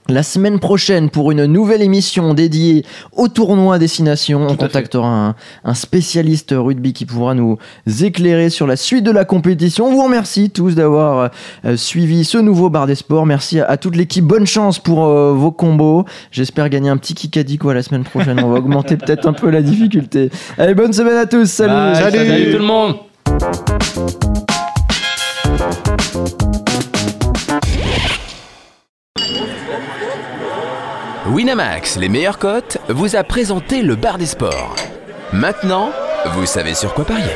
la semaine prochaine pour une nouvelle émission dédiée au tournoi Destination. On Tout contactera un, un spécialiste rugby qui pourra nous éclairer sur la suite de la compétition. On vous remercie tous d'avoir euh, suivi ce nouveau bar des sports. Merci à, à toute l'équipe. Bonne chance pour euh, vos combos. J'espère gagner un petit Kikadi quoi la semaine prochaine. On va augmenter *laughs* peut-être un peu la difficulté. Allez, bonne semaine à tous. Salut. Bye. Salut. Salut tout le monde Winamax, les meilleures cotes, vous a présenté le bar des sports. Maintenant, vous savez sur quoi parier.